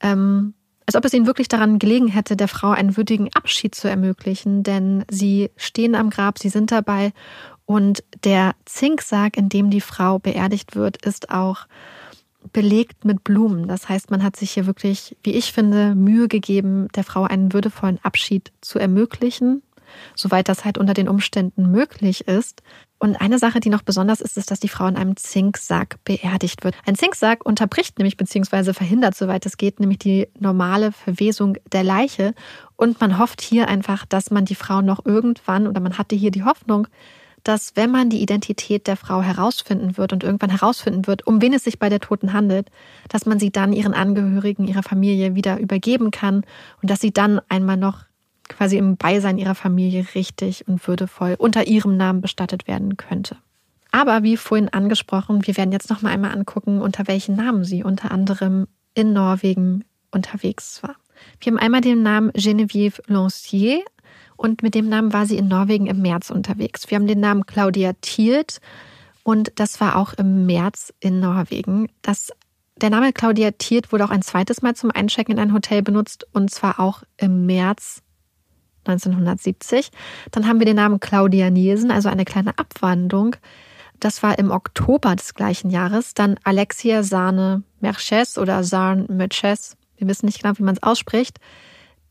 ähm, als ob es ihnen wirklich daran gelegen hätte, der Frau einen würdigen Abschied zu ermöglichen, denn sie stehen am Grab, sie sind dabei. Und der Zinksarg, in dem die Frau beerdigt wird, ist auch belegt mit Blumen. Das heißt, man hat sich hier wirklich, wie ich finde, Mühe gegeben, der Frau einen würdevollen Abschied zu ermöglichen soweit das halt unter den Umständen möglich ist. Und eine Sache, die noch besonders ist, ist, dass die Frau in einem Zinksack beerdigt wird. Ein Zinksack unterbricht nämlich beziehungsweise verhindert, soweit es geht, nämlich die normale Verwesung der Leiche. Und man hofft hier einfach, dass man die Frau noch irgendwann oder man hatte hier die Hoffnung, dass wenn man die Identität der Frau herausfinden wird und irgendwann herausfinden wird, um wen es sich bei der Toten handelt, dass man sie dann ihren Angehörigen, ihrer Familie wieder übergeben kann und dass sie dann einmal noch quasi im Beisein ihrer Familie richtig und würdevoll unter ihrem Namen bestattet werden könnte. Aber wie vorhin angesprochen, wir werden jetzt noch mal einmal angucken, unter welchen Namen sie unter anderem in Norwegen unterwegs war. Wir haben einmal den Namen Geneviève Lancier und mit dem Namen war sie in Norwegen im März unterwegs. Wir haben den Namen Claudia Thielt und das war auch im März in Norwegen. Das, der Name Claudia Thielt wurde auch ein zweites Mal zum Einchecken in ein Hotel benutzt und zwar auch im März 1970. Dann haben wir den Namen Claudia Nielsen, also eine kleine Abwandlung. Das war im Oktober des gleichen Jahres. Dann Alexia Sahne Merches oder Sarn Merches, wir wissen nicht genau, wie man es ausspricht,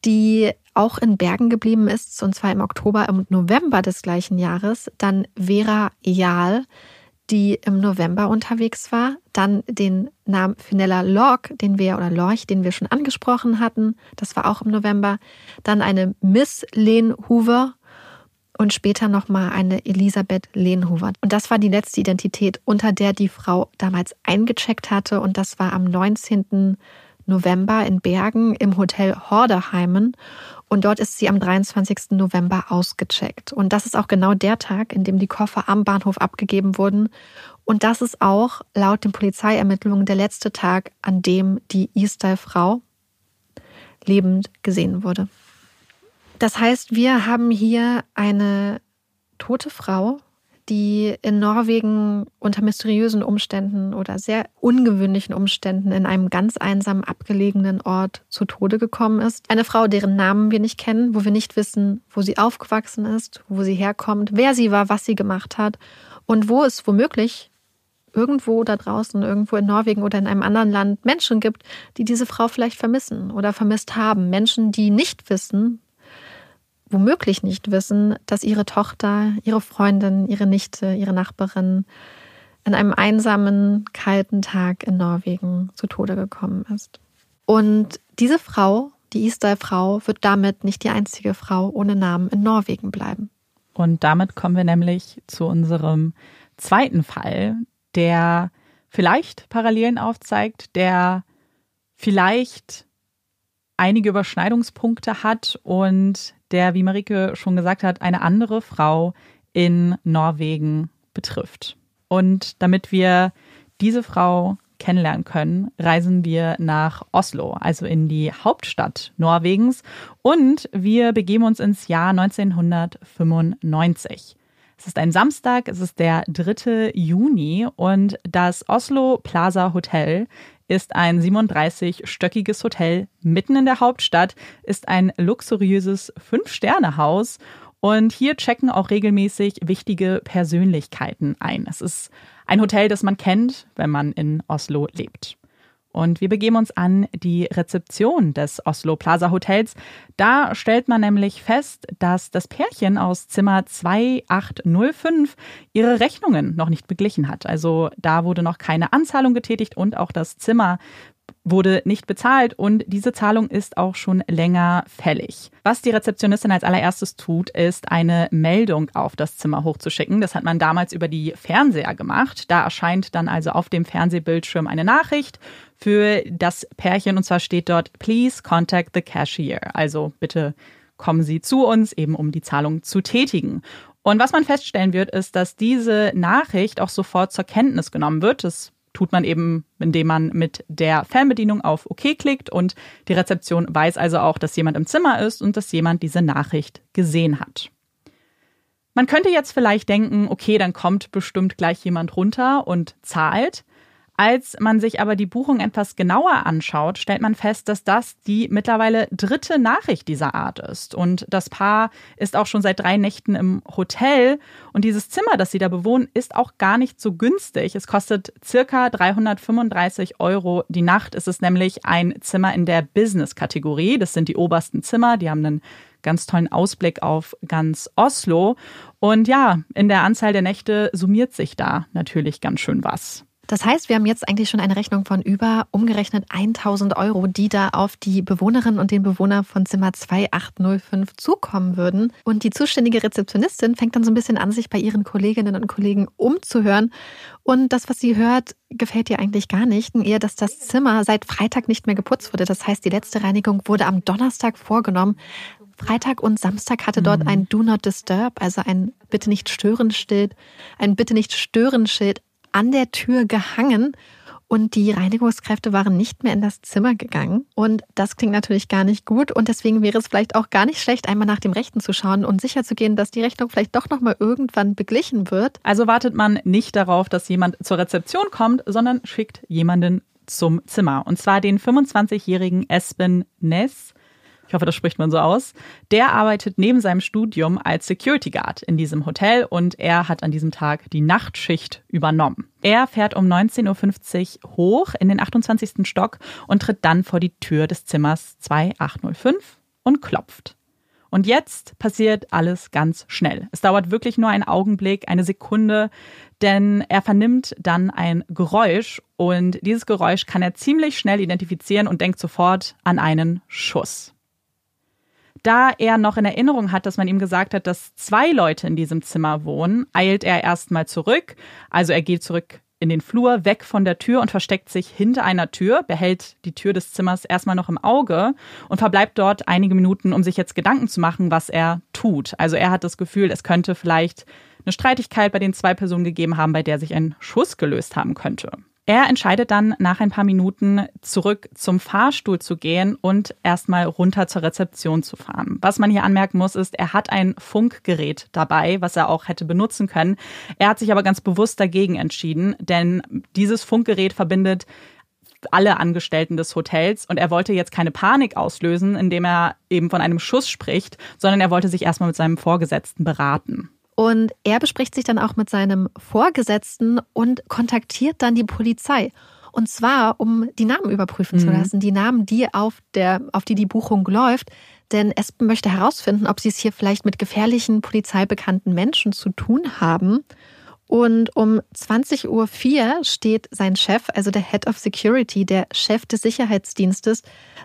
die auch in Bergen geblieben ist, und zwar im Oktober und November des gleichen Jahres. Dann Vera Jahl, die im November unterwegs war. Dann den Namen Finella Lorch, den wir, oder Lorch, den wir schon angesprochen hatten. Das war auch im November. Dann eine Miss Lehn-Hoover und später nochmal eine Elisabeth Lehnhuber. Und das war die letzte Identität, unter der die Frau damals eingecheckt hatte. Und das war am 19. November in Bergen im Hotel Hordeheimen. Und dort ist sie am 23. November ausgecheckt. Und das ist auch genau der Tag, in dem die Koffer am Bahnhof abgegeben wurden. Und das ist auch laut den Polizeiermittlungen der letzte Tag, an dem die Easter-Frau lebend gesehen wurde. Das heißt, wir haben hier eine tote Frau, die in Norwegen unter mysteriösen Umständen oder sehr ungewöhnlichen Umständen in einem ganz einsam abgelegenen Ort zu Tode gekommen ist. Eine Frau, deren Namen wir nicht kennen, wo wir nicht wissen, wo sie aufgewachsen ist, wo sie herkommt, wer sie war, was sie gemacht hat und wo es womöglich irgendwo da draußen, irgendwo in Norwegen oder in einem anderen Land Menschen gibt, die diese Frau vielleicht vermissen oder vermisst haben. Menschen, die nicht wissen, womöglich nicht wissen, dass ihre Tochter, ihre Freundin, ihre Nichte, ihre Nachbarin an einem einsamen, kalten Tag in Norwegen zu Tode gekommen ist. Und diese Frau, die Isdal-Frau, wird damit nicht die einzige Frau ohne Namen in Norwegen bleiben. Und damit kommen wir nämlich zu unserem zweiten Fall, der vielleicht Parallelen aufzeigt, der vielleicht einige Überschneidungspunkte hat und der, wie Marike schon gesagt hat, eine andere Frau in Norwegen betrifft. Und damit wir diese Frau kennenlernen können, reisen wir nach Oslo, also in die Hauptstadt Norwegens. Und wir begeben uns ins Jahr 1995. Es ist ein Samstag, es ist der 3. Juni und das Oslo Plaza Hotel ist ein 37-stöckiges Hotel mitten in der Hauptstadt, ist ein luxuriöses Fünf-Sterne-Haus und hier checken auch regelmäßig wichtige Persönlichkeiten ein. Es ist ein Hotel, das man kennt, wenn man in Oslo lebt. Und wir begeben uns an die Rezeption des Oslo Plaza Hotels. Da stellt man nämlich fest, dass das Pärchen aus Zimmer 2805 ihre Rechnungen noch nicht beglichen hat. Also da wurde noch keine Anzahlung getätigt und auch das Zimmer wurde nicht bezahlt und diese Zahlung ist auch schon länger fällig. Was die Rezeptionistin als allererstes tut, ist eine Meldung auf das Zimmer hochzuschicken. Das hat man damals über die Fernseher gemacht. Da erscheint dann also auf dem Fernsehbildschirm eine Nachricht für das Pärchen und zwar steht dort Please contact the cashier. Also bitte kommen Sie zu uns, eben um die Zahlung zu tätigen. Und was man feststellen wird, ist, dass diese Nachricht auch sofort zur Kenntnis genommen wird. Das tut man eben, indem man mit der Fernbedienung auf OK klickt und die Rezeption weiß also auch, dass jemand im Zimmer ist und dass jemand diese Nachricht gesehen hat. Man könnte jetzt vielleicht denken, okay, dann kommt bestimmt gleich jemand runter und zahlt. Als man sich aber die Buchung etwas genauer anschaut, stellt man fest, dass das die mittlerweile dritte Nachricht dieser Art ist. Und das Paar ist auch schon seit drei Nächten im Hotel. Und dieses Zimmer, das sie da bewohnen, ist auch gar nicht so günstig. Es kostet circa 335 Euro die Nacht. Es ist nämlich ein Zimmer in der Business-Kategorie. Das sind die obersten Zimmer. Die haben einen ganz tollen Ausblick auf ganz Oslo. Und ja, in der Anzahl der Nächte summiert sich da natürlich ganz schön was. Das heißt, wir haben jetzt eigentlich schon eine Rechnung von über umgerechnet 1000 Euro, die da auf die Bewohnerinnen und den Bewohner von Zimmer 2805 zukommen würden. Und die zuständige Rezeptionistin fängt dann so ein bisschen an, sich bei ihren Kolleginnen und Kollegen umzuhören. Und das, was sie hört, gefällt ihr eigentlich gar nicht. Eher, dass das Zimmer seit Freitag nicht mehr geputzt wurde. Das heißt, die letzte Reinigung wurde am Donnerstag vorgenommen. Freitag und Samstag hatte dort mhm. ein Do Not Disturb, also ein Bitte nicht stören Schild, ein Bitte nicht stören Schild an der Tür gehangen und die Reinigungskräfte waren nicht mehr in das Zimmer gegangen. Und das klingt natürlich gar nicht gut. Und deswegen wäre es vielleicht auch gar nicht schlecht, einmal nach dem Rechten zu schauen und sicherzugehen, dass die Rechnung vielleicht doch nochmal irgendwann beglichen wird. Also wartet man nicht darauf, dass jemand zur Rezeption kommt, sondern schickt jemanden zum Zimmer. Und zwar den 25-jährigen Espen Ness ich hoffe, das spricht man so aus, der arbeitet neben seinem Studium als Security Guard in diesem Hotel und er hat an diesem Tag die Nachtschicht übernommen. Er fährt um 19.50 Uhr hoch in den 28. Stock und tritt dann vor die Tür des Zimmers 2805 und klopft. Und jetzt passiert alles ganz schnell. Es dauert wirklich nur einen Augenblick, eine Sekunde, denn er vernimmt dann ein Geräusch und dieses Geräusch kann er ziemlich schnell identifizieren und denkt sofort an einen Schuss da er noch in Erinnerung hat, dass man ihm gesagt hat, dass zwei Leute in diesem Zimmer wohnen, eilt er erstmal zurück. Also er geht zurück in den Flur, weg von der Tür und versteckt sich hinter einer Tür, behält die Tür des Zimmers erstmal noch im Auge und verbleibt dort einige Minuten, um sich jetzt Gedanken zu machen, was er tut. Also er hat das Gefühl, es könnte vielleicht eine Streitigkeit bei den zwei Personen gegeben haben, bei der sich ein Schuss gelöst haben könnte. Er entscheidet dann nach ein paar Minuten zurück zum Fahrstuhl zu gehen und erstmal runter zur Rezeption zu fahren. Was man hier anmerken muss, ist, er hat ein Funkgerät dabei, was er auch hätte benutzen können. Er hat sich aber ganz bewusst dagegen entschieden, denn dieses Funkgerät verbindet alle Angestellten des Hotels und er wollte jetzt keine Panik auslösen, indem er eben von einem Schuss spricht, sondern er wollte sich erstmal mit seinem Vorgesetzten beraten. Und er bespricht sich dann auch mit seinem Vorgesetzten und kontaktiert dann die Polizei. Und zwar, um die Namen überprüfen mhm. zu lassen, die Namen, die auf, der, auf die die Buchung läuft. Denn Espen möchte herausfinden, ob sie es hier vielleicht mit gefährlichen polizeibekannten Menschen zu tun haben. Und um 20.04 Uhr steht sein Chef, also der Head of Security, der Chef des Sicherheitsdienstes,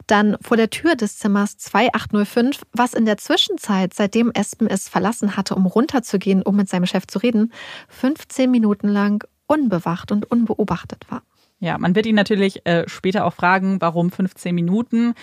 dann vor der Tür des Zimmers 2805, was in der Zwischenzeit, seitdem Espen es verlassen hatte, um runterzugehen, um mit seinem Chef zu reden, 15 Minuten lang unbewacht und unbeobachtet war. Ja, man wird ihn natürlich äh, später auch fragen, warum 15 Minuten.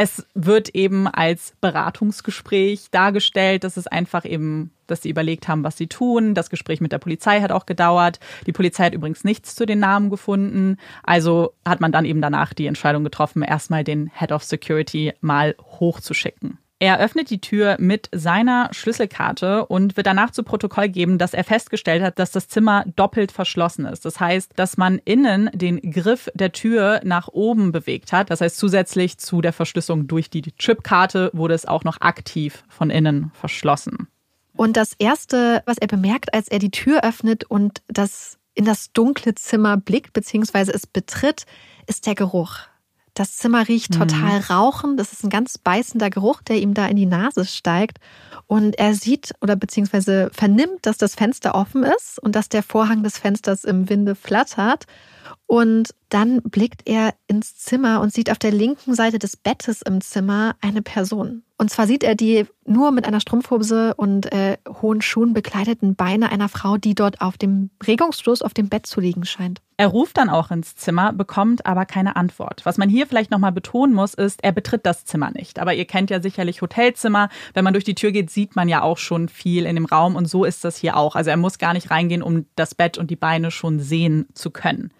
Es wird eben als Beratungsgespräch dargestellt. Das ist einfach eben, dass sie überlegt haben, was sie tun. Das Gespräch mit der Polizei hat auch gedauert. Die Polizei hat übrigens nichts zu den Namen gefunden. Also hat man dann eben danach die Entscheidung getroffen, erstmal den Head of Security mal hochzuschicken. Er öffnet die Tür mit seiner Schlüsselkarte und wird danach zu Protokoll geben, dass er festgestellt hat, dass das Zimmer doppelt verschlossen ist. Das heißt, dass man innen den Griff der Tür nach oben bewegt hat. Das heißt, zusätzlich zu der Verschlüsselung durch die Chipkarte wurde es auch noch aktiv von innen verschlossen. Und das Erste, was er bemerkt, als er die Tür öffnet und das in das dunkle Zimmer blickt bzw. es betritt, ist der Geruch. Das Zimmer riecht mhm. total mhm. rauchen. Das ist ein ganz beißender Geruch, der ihm da in die Nase steigt. Und er sieht oder beziehungsweise vernimmt, dass das Fenster offen ist und dass der Vorhang des Fensters im Winde flattert. Und dann blickt er ins Zimmer und sieht auf der linken Seite des Bettes im Zimmer eine Person. Und zwar sieht er die nur mit einer Strumpfhose und äh, hohen Schuhen bekleideten Beine einer Frau, die dort auf dem regungslos auf dem Bett zu liegen scheint. Er ruft dann auch ins Zimmer, bekommt aber keine Antwort. Was man hier vielleicht nochmal betonen muss, ist, er betritt das Zimmer nicht. Aber ihr kennt ja sicherlich Hotelzimmer. Wenn man durch die Tür geht, sieht man ja auch schon viel in dem Raum und so ist das hier auch. Also er muss gar nicht reingehen, um das Bett und die Beine schon sehen zu können.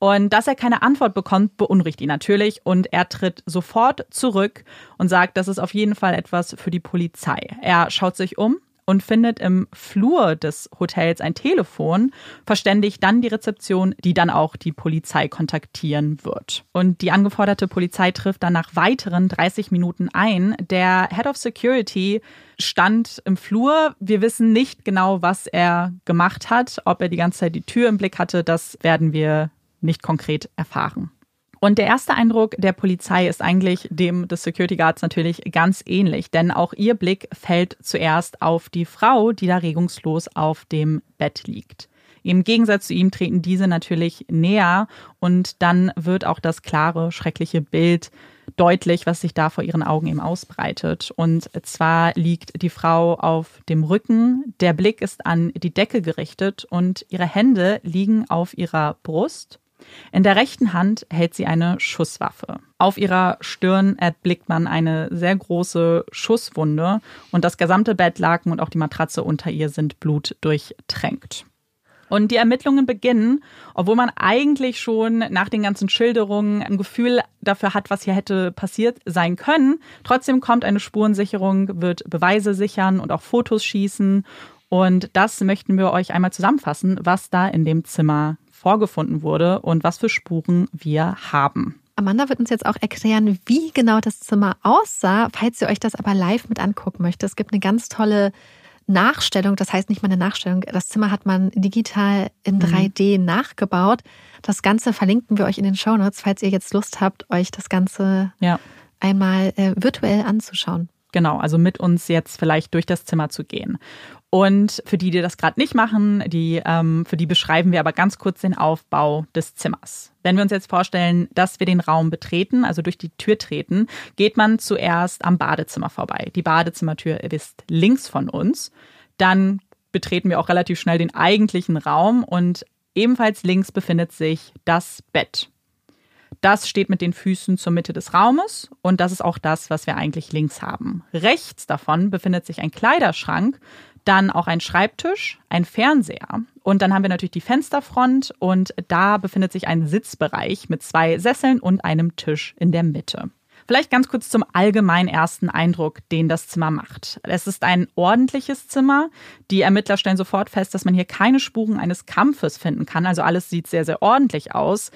Und dass er keine Antwort bekommt, beunruhigt ihn natürlich und er tritt sofort zurück und sagt, das ist auf jeden Fall etwas für die Polizei. Er schaut sich um und findet im Flur des Hotels ein Telefon, verständigt dann die Rezeption, die dann auch die Polizei kontaktieren wird. Und die angeforderte Polizei trifft dann nach weiteren 30 Minuten ein. Der Head of Security stand im Flur. Wir wissen nicht genau, was er gemacht hat, ob er die ganze Zeit die Tür im Blick hatte. Das werden wir nicht konkret erfahren. Und der erste Eindruck der Polizei ist eigentlich dem des Security Guards natürlich ganz ähnlich, denn auch ihr Blick fällt zuerst auf die Frau, die da regungslos auf dem Bett liegt. Im Gegensatz zu ihm treten diese natürlich näher und dann wird auch das klare, schreckliche Bild deutlich, was sich da vor ihren Augen eben ausbreitet. Und zwar liegt die Frau auf dem Rücken, der Blick ist an die Decke gerichtet und ihre Hände liegen auf ihrer Brust in der rechten Hand hält sie eine Schusswaffe. Auf ihrer Stirn erblickt man eine sehr große Schusswunde und das gesamte Bettlaken und auch die Matratze unter ihr sind blutdurchtränkt. Und die Ermittlungen beginnen, obwohl man eigentlich schon nach den ganzen Schilderungen ein Gefühl dafür hat, was hier hätte passiert sein können. Trotzdem kommt eine Spurensicherung, wird Beweise sichern und auch Fotos schießen. Und das möchten wir euch einmal zusammenfassen, was da in dem Zimmer vorgefunden wurde und was für Spuren wir haben. Amanda wird uns jetzt auch erklären, wie genau das Zimmer aussah, falls ihr euch das aber live mit angucken möchtet. Es gibt eine ganz tolle Nachstellung, das heißt nicht mal eine Nachstellung, das Zimmer hat man digital in 3D mhm. nachgebaut. Das Ganze verlinken wir euch in den Shownotes, falls ihr jetzt Lust habt, euch das Ganze ja. einmal äh, virtuell anzuschauen. Genau, also mit uns jetzt vielleicht durch das Zimmer zu gehen. Und für die, die das gerade nicht machen, die, ähm, für die beschreiben wir aber ganz kurz den Aufbau des Zimmers. Wenn wir uns jetzt vorstellen, dass wir den Raum betreten, also durch die Tür treten, geht man zuerst am Badezimmer vorbei. Die Badezimmertür ist links von uns. Dann betreten wir auch relativ schnell den eigentlichen Raum und ebenfalls links befindet sich das Bett. Das steht mit den Füßen zur Mitte des Raumes und das ist auch das, was wir eigentlich links haben. Rechts davon befindet sich ein Kleiderschrank dann auch ein Schreibtisch, ein Fernseher und dann haben wir natürlich die Fensterfront und da befindet sich ein Sitzbereich mit zwei Sesseln und einem Tisch in der Mitte. Vielleicht ganz kurz zum allgemeinen ersten Eindruck, den das Zimmer macht. Es ist ein ordentliches Zimmer. Die Ermittler stellen sofort fest, dass man hier keine Spuren eines Kampfes finden kann. Also alles sieht sehr, sehr ordentlich aus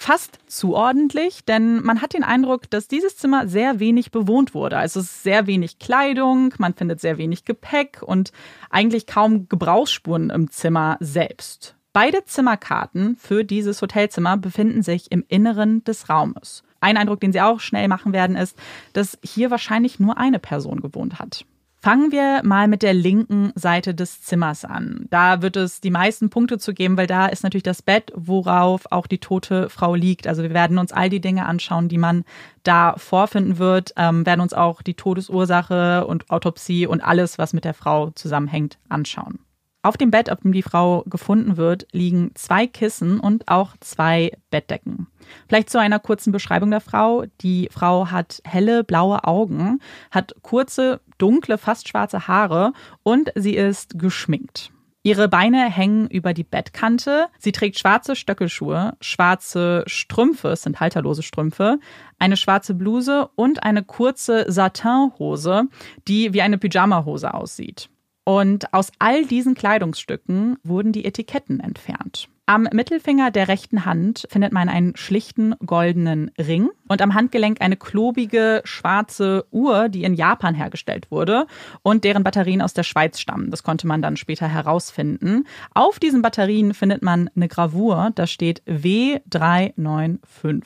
fast zu ordentlich, denn man hat den Eindruck, dass dieses Zimmer sehr wenig bewohnt wurde. Also es ist sehr wenig Kleidung, man findet sehr wenig Gepäck und eigentlich kaum Gebrauchsspuren im Zimmer selbst. Beide Zimmerkarten für dieses Hotelzimmer befinden sich im Inneren des Raumes. Ein Eindruck, den Sie auch schnell machen werden, ist, dass hier wahrscheinlich nur eine Person gewohnt hat. Fangen wir mal mit der linken Seite des Zimmers an. Da wird es die meisten Punkte zu geben, weil da ist natürlich das Bett, worauf auch die tote Frau liegt. Also wir werden uns all die Dinge anschauen, die man da vorfinden wird, ähm, werden uns auch die Todesursache und Autopsie und alles, was mit der Frau zusammenhängt, anschauen. Auf dem Bett, auf dem die Frau gefunden wird, liegen zwei Kissen und auch zwei Bettdecken. Vielleicht zu einer kurzen Beschreibung der Frau. Die Frau hat helle blaue Augen, hat kurze, dunkle, fast schwarze Haare und sie ist geschminkt. Ihre Beine hängen über die Bettkante. Sie trägt schwarze Stöckelschuhe, schwarze Strümpfe, es sind halterlose Strümpfe, eine schwarze Bluse und eine kurze Satinhose, die wie eine Pyjamahose aussieht. Und aus all diesen Kleidungsstücken wurden die Etiketten entfernt. Am Mittelfinger der rechten Hand findet man einen schlichten goldenen Ring und am Handgelenk eine klobige schwarze Uhr, die in Japan hergestellt wurde und deren Batterien aus der Schweiz stammen. Das konnte man dann später herausfinden. Auf diesen Batterien findet man eine Gravur, da steht W395.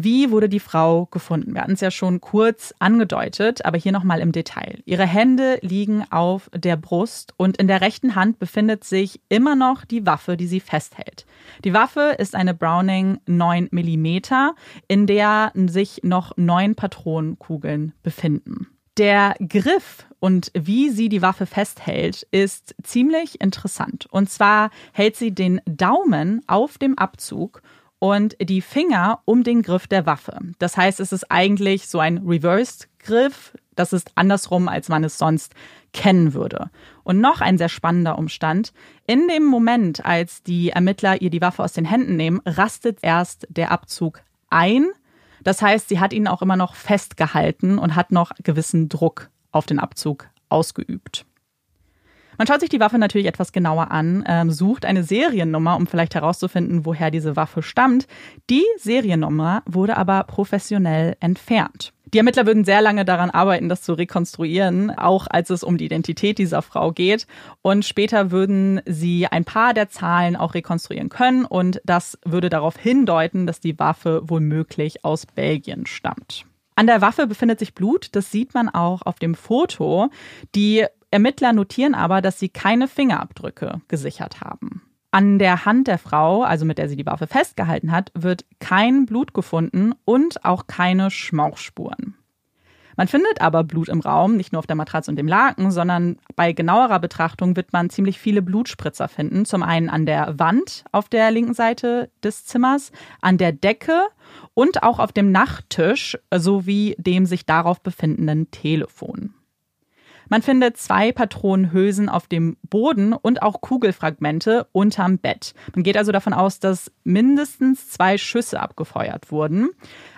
Wie wurde die Frau gefunden? Wir hatten es ja schon kurz angedeutet, aber hier nochmal im Detail. Ihre Hände liegen auf der Brust und in der rechten Hand befindet sich immer noch die Waffe, die sie festhält. Die Waffe ist eine Browning 9 mm, in der sich noch neun Patronenkugeln befinden. Der Griff und wie sie die Waffe festhält, ist ziemlich interessant. Und zwar hält sie den Daumen auf dem Abzug und die Finger um den Griff der Waffe. Das heißt, es ist eigentlich so ein Reversed-Griff. Das ist andersrum, als man es sonst kennen würde. Und noch ein sehr spannender Umstand. In dem Moment, als die Ermittler ihr die Waffe aus den Händen nehmen, rastet erst der Abzug ein. Das heißt, sie hat ihn auch immer noch festgehalten und hat noch gewissen Druck auf den Abzug ausgeübt. Man schaut sich die Waffe natürlich etwas genauer an, ähm, sucht eine Seriennummer, um vielleicht herauszufinden, woher diese Waffe stammt. Die Seriennummer wurde aber professionell entfernt. Die Ermittler würden sehr lange daran arbeiten, das zu rekonstruieren, auch als es um die Identität dieser Frau geht. Und später würden sie ein paar der Zahlen auch rekonstruieren können. Und das würde darauf hindeuten, dass die Waffe womöglich aus Belgien stammt. An der Waffe befindet sich Blut, das sieht man auch auf dem Foto. Die Ermittler notieren aber, dass sie keine Fingerabdrücke gesichert haben. An der Hand der Frau, also mit der sie die Waffe festgehalten hat, wird kein Blut gefunden und auch keine Schmauchspuren. Man findet aber Blut im Raum, nicht nur auf der Matratze und dem Laken, sondern bei genauerer Betrachtung wird man ziemlich viele Blutspritzer finden. Zum einen an der Wand auf der linken Seite des Zimmers, an der Decke und auch auf dem Nachttisch sowie dem sich darauf befindenden Telefon. Man findet zwei Patronenhülsen auf dem Boden und auch Kugelfragmente unterm Bett. Man geht also davon aus, dass mindestens zwei Schüsse abgefeuert wurden.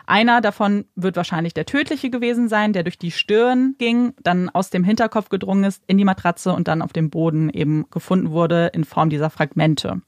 Einer davon wird wahrscheinlich der tödliche gewesen sein, der durch die Stirn ging, dann aus dem Hinterkopf gedrungen ist in die Matratze und dann auf dem Boden eben gefunden wurde in Form dieser Fragmente.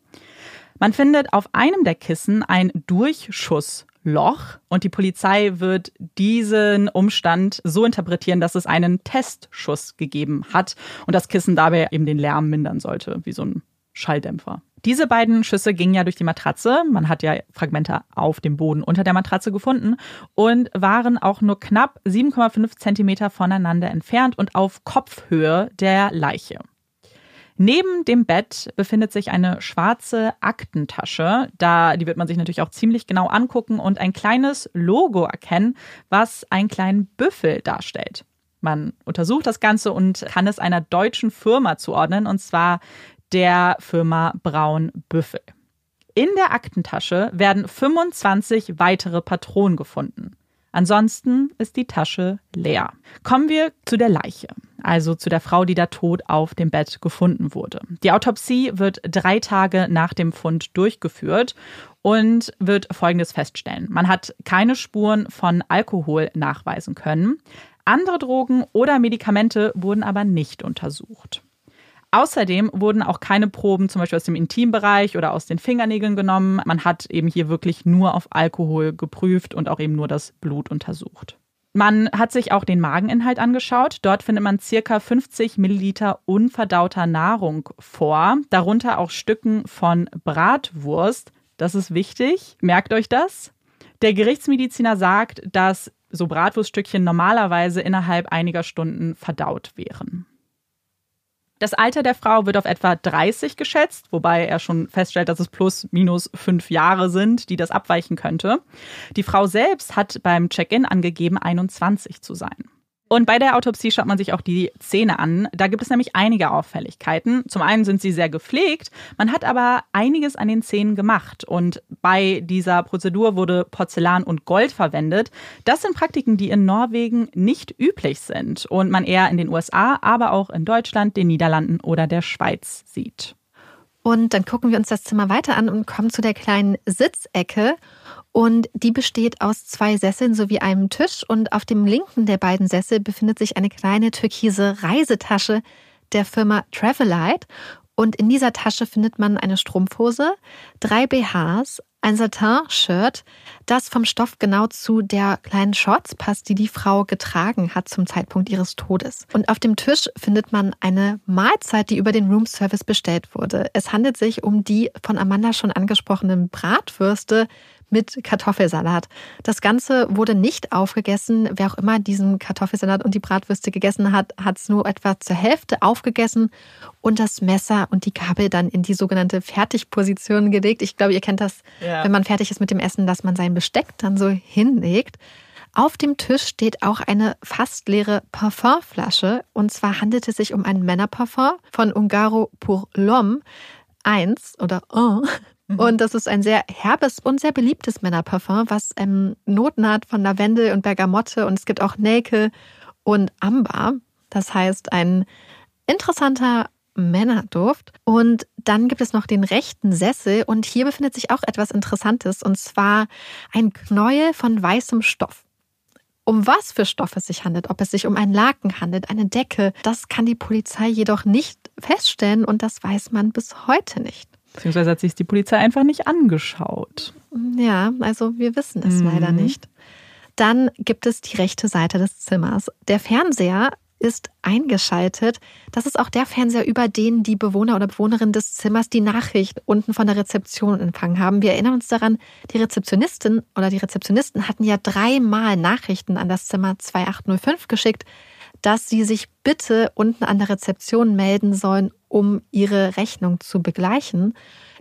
Man findet auf einem der Kissen ein Durchschuss Loch und die Polizei wird diesen Umstand so interpretieren, dass es einen Testschuss gegeben hat und das Kissen dabei eben den Lärm mindern sollte, wie so ein Schalldämpfer. Diese beiden Schüsse gingen ja durch die Matratze. Man hat ja Fragmente auf dem Boden unter der Matratze gefunden und waren auch nur knapp 7,5 Zentimeter voneinander entfernt und auf Kopfhöhe der Leiche. Neben dem Bett befindet sich eine schwarze Aktentasche. Da, die wird man sich natürlich auch ziemlich genau angucken und ein kleines Logo erkennen, was einen kleinen Büffel darstellt. Man untersucht das Ganze und kann es einer deutschen Firma zuordnen, und zwar der Firma Braun Büffel. In der Aktentasche werden 25 weitere Patronen gefunden. Ansonsten ist die Tasche leer. Kommen wir zu der Leiche also zu der Frau, die da tot auf dem Bett gefunden wurde. Die Autopsie wird drei Tage nach dem Fund durchgeführt und wird Folgendes feststellen. Man hat keine Spuren von Alkohol nachweisen können. Andere Drogen oder Medikamente wurden aber nicht untersucht. Außerdem wurden auch keine Proben zum Beispiel aus dem Intimbereich oder aus den Fingernägeln genommen. Man hat eben hier wirklich nur auf Alkohol geprüft und auch eben nur das Blut untersucht. Man hat sich auch den Mageninhalt angeschaut. Dort findet man circa 50 Milliliter unverdauter Nahrung vor, darunter auch Stücken von Bratwurst. Das ist wichtig. Merkt euch das. Der Gerichtsmediziner sagt, dass so Bratwurststückchen normalerweise innerhalb einiger Stunden verdaut wären. Das Alter der Frau wird auf etwa 30 geschätzt, wobei er schon feststellt, dass es plus minus fünf Jahre sind, die das abweichen könnte. Die Frau selbst hat beim Check-in angegeben, 21 zu sein. Und bei der Autopsie schaut man sich auch die Zähne an. Da gibt es nämlich einige Auffälligkeiten. Zum einen sind sie sehr gepflegt, man hat aber einiges an den Zähnen gemacht. Und bei dieser Prozedur wurde Porzellan und Gold verwendet. Das sind Praktiken, die in Norwegen nicht üblich sind und man eher in den USA, aber auch in Deutschland, den Niederlanden oder der Schweiz sieht. Und dann gucken wir uns das Zimmer weiter an und kommen zu der kleinen Sitzecke. Und die besteht aus zwei Sesseln sowie einem Tisch. Und auf dem linken der beiden Sessel befindet sich eine kleine türkise Reisetasche der Firma Travelite. Und in dieser Tasche findet man eine Strumpfhose, drei BHs, ein Satin-Shirt, das vom Stoff genau zu der kleinen Shorts passt, die die Frau getragen hat zum Zeitpunkt ihres Todes. Und auf dem Tisch findet man eine Mahlzeit, die über den Roomservice bestellt wurde. Es handelt sich um die von Amanda schon angesprochenen Bratwürste mit Kartoffelsalat. Das Ganze wurde nicht aufgegessen. Wer auch immer diesen Kartoffelsalat und die Bratwürste gegessen hat, hat es nur etwa zur Hälfte aufgegessen und das Messer und die Gabel dann in die sogenannte Fertigposition gelegt. Ich glaube, ihr kennt das, ja. wenn man fertig ist mit dem Essen, dass man sein Besteck dann so hinlegt. Auf dem Tisch steht auch eine fast leere Parfumflasche. Und zwar handelt es sich um ein Männerparfum von Ungaro pour l'Homme 1 oder 1 Mhm. Und das ist ein sehr herbes und sehr beliebtes Männerparfum, was ähm, Noten hat von Lavendel und Bergamotte. Und es gibt auch Nelke und Amber. Das heißt, ein interessanter Männerduft. Und dann gibt es noch den rechten Sessel. Und hier befindet sich auch etwas Interessantes. Und zwar ein Knäuel von weißem Stoff. Um was für Stoff es sich handelt, ob es sich um einen Laken handelt, eine Decke, das kann die Polizei jedoch nicht feststellen und das weiß man bis heute nicht. Beziehungsweise hat sich die Polizei einfach nicht angeschaut. Ja, also wir wissen es mhm. leider nicht. Dann gibt es die rechte Seite des Zimmers. Der Fernseher ist eingeschaltet. Das ist auch der Fernseher, über den die Bewohner oder Bewohnerin des Zimmers die Nachricht unten von der Rezeption empfangen haben. Wir erinnern uns daran, die Rezeptionistin oder die Rezeptionisten hatten ja dreimal Nachrichten an das Zimmer 2805 geschickt, dass sie sich bitte unten an der Rezeption melden sollen, um ihre Rechnung zu begleichen.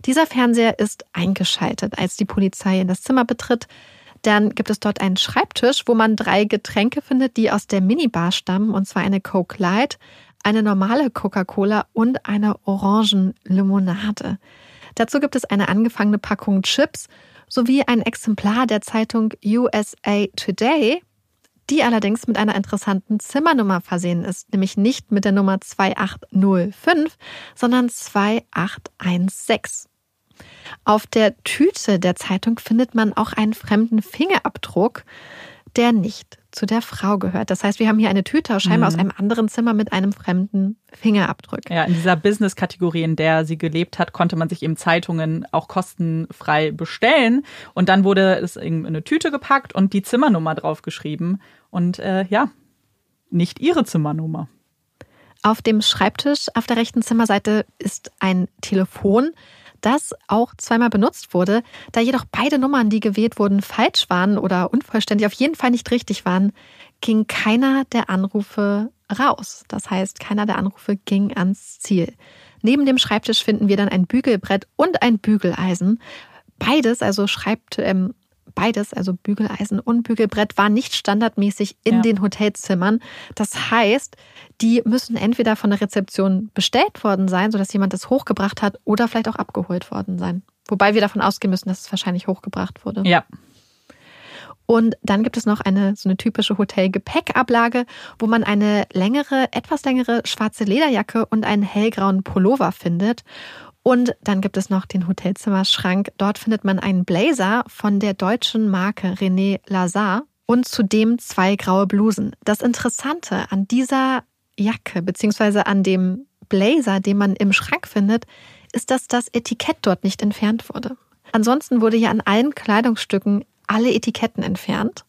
Dieser Fernseher ist eingeschaltet, als die Polizei in das Zimmer betritt. Dann gibt es dort einen Schreibtisch, wo man drei Getränke findet, die aus der Minibar stammen, und zwar eine Coke Light, eine normale Coca-Cola und eine Orangenlimonade. Dazu gibt es eine angefangene Packung Chips sowie ein Exemplar der Zeitung USA Today die allerdings mit einer interessanten Zimmernummer versehen ist, nämlich nicht mit der Nummer 2805, sondern 2816. Auf der Tüte der Zeitung findet man auch einen fremden Fingerabdruck, der nicht zu der Frau gehört. Das heißt, wir haben hier eine Tüte scheinbar mhm. aus einem anderen Zimmer mit einem fremden Fingerabdruck. Ja, in dieser Business-Kategorie, in der sie gelebt hat, konnte man sich eben Zeitungen auch kostenfrei bestellen. Und dann wurde es in eine Tüte gepackt und die Zimmernummer draufgeschrieben. Und äh, ja, nicht ihre Zimmernummer. Auf dem Schreibtisch auf der rechten Zimmerseite ist ein Telefon das auch zweimal benutzt wurde. Da jedoch beide Nummern, die gewählt wurden, falsch waren oder unvollständig, auf jeden Fall nicht richtig waren, ging keiner der Anrufe raus. Das heißt, keiner der Anrufe ging ans Ziel. Neben dem Schreibtisch finden wir dann ein Bügelbrett und ein Bügeleisen. Beides, also schreibt ähm, beides, also Bügeleisen und Bügelbrett, war nicht standardmäßig in ja. den Hotelzimmern. Das heißt, die müssen entweder von der Rezeption bestellt worden sein, sodass jemand das hochgebracht hat, oder vielleicht auch abgeholt worden sein. Wobei wir davon ausgehen müssen, dass es wahrscheinlich hochgebracht wurde. Ja. Und dann gibt es noch eine so eine typische Hotelgepäckablage, wo man eine längere, etwas längere schwarze Lederjacke und einen hellgrauen Pullover findet. Und dann gibt es noch den Hotelzimmerschrank. Dort findet man einen Blazer von der deutschen Marke René Lazar und zudem zwei graue Blusen. Das Interessante an dieser Jacke beziehungsweise an dem Blazer, den man im Schrank findet, ist, dass das Etikett dort nicht entfernt wurde. Ansonsten wurde ja an allen Kleidungsstücken alle Etiketten entfernt.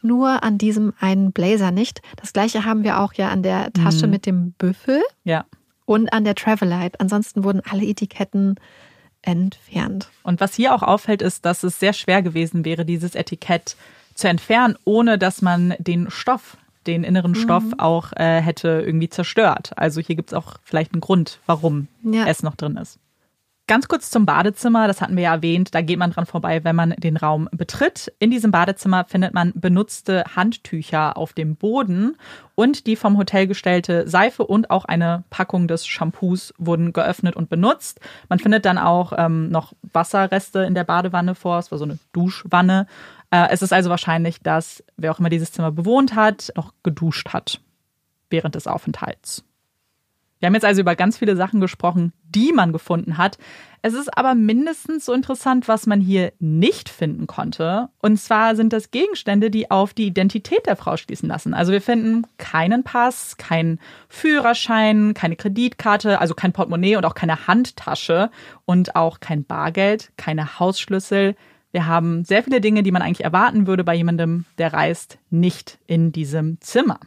Nur an diesem einen Blazer nicht. Das gleiche haben wir auch ja an der Tasche mhm. mit dem Büffel. Ja und an der Travelite. Ansonsten wurden alle Etiketten entfernt. Und was hier auch auffällt, ist, dass es sehr schwer gewesen wäre, dieses Etikett zu entfernen, ohne dass man den Stoff, den inneren mhm. Stoff auch äh, hätte irgendwie zerstört. Also hier gibt es auch vielleicht einen Grund, warum ja. es noch drin ist. Ganz kurz zum Badezimmer, das hatten wir ja erwähnt, da geht man dran vorbei, wenn man den Raum betritt. In diesem Badezimmer findet man benutzte Handtücher auf dem Boden und die vom Hotel gestellte Seife und auch eine Packung des Shampoos wurden geöffnet und benutzt. Man findet dann auch ähm, noch Wasserreste in der Badewanne vor, es war so eine Duschwanne. Äh, es ist also wahrscheinlich, dass wer auch immer dieses Zimmer bewohnt hat, noch geduscht hat während des Aufenthalts. Wir haben jetzt also über ganz viele Sachen gesprochen, die man gefunden hat. Es ist aber mindestens so interessant, was man hier nicht finden konnte. Und zwar sind das Gegenstände, die auf die Identität der Frau schließen lassen. Also wir finden keinen Pass, keinen Führerschein, keine Kreditkarte, also kein Portemonnaie und auch keine Handtasche und auch kein Bargeld, keine Hausschlüssel. Wir haben sehr viele Dinge, die man eigentlich erwarten würde bei jemandem, der reist, nicht in diesem Zimmer.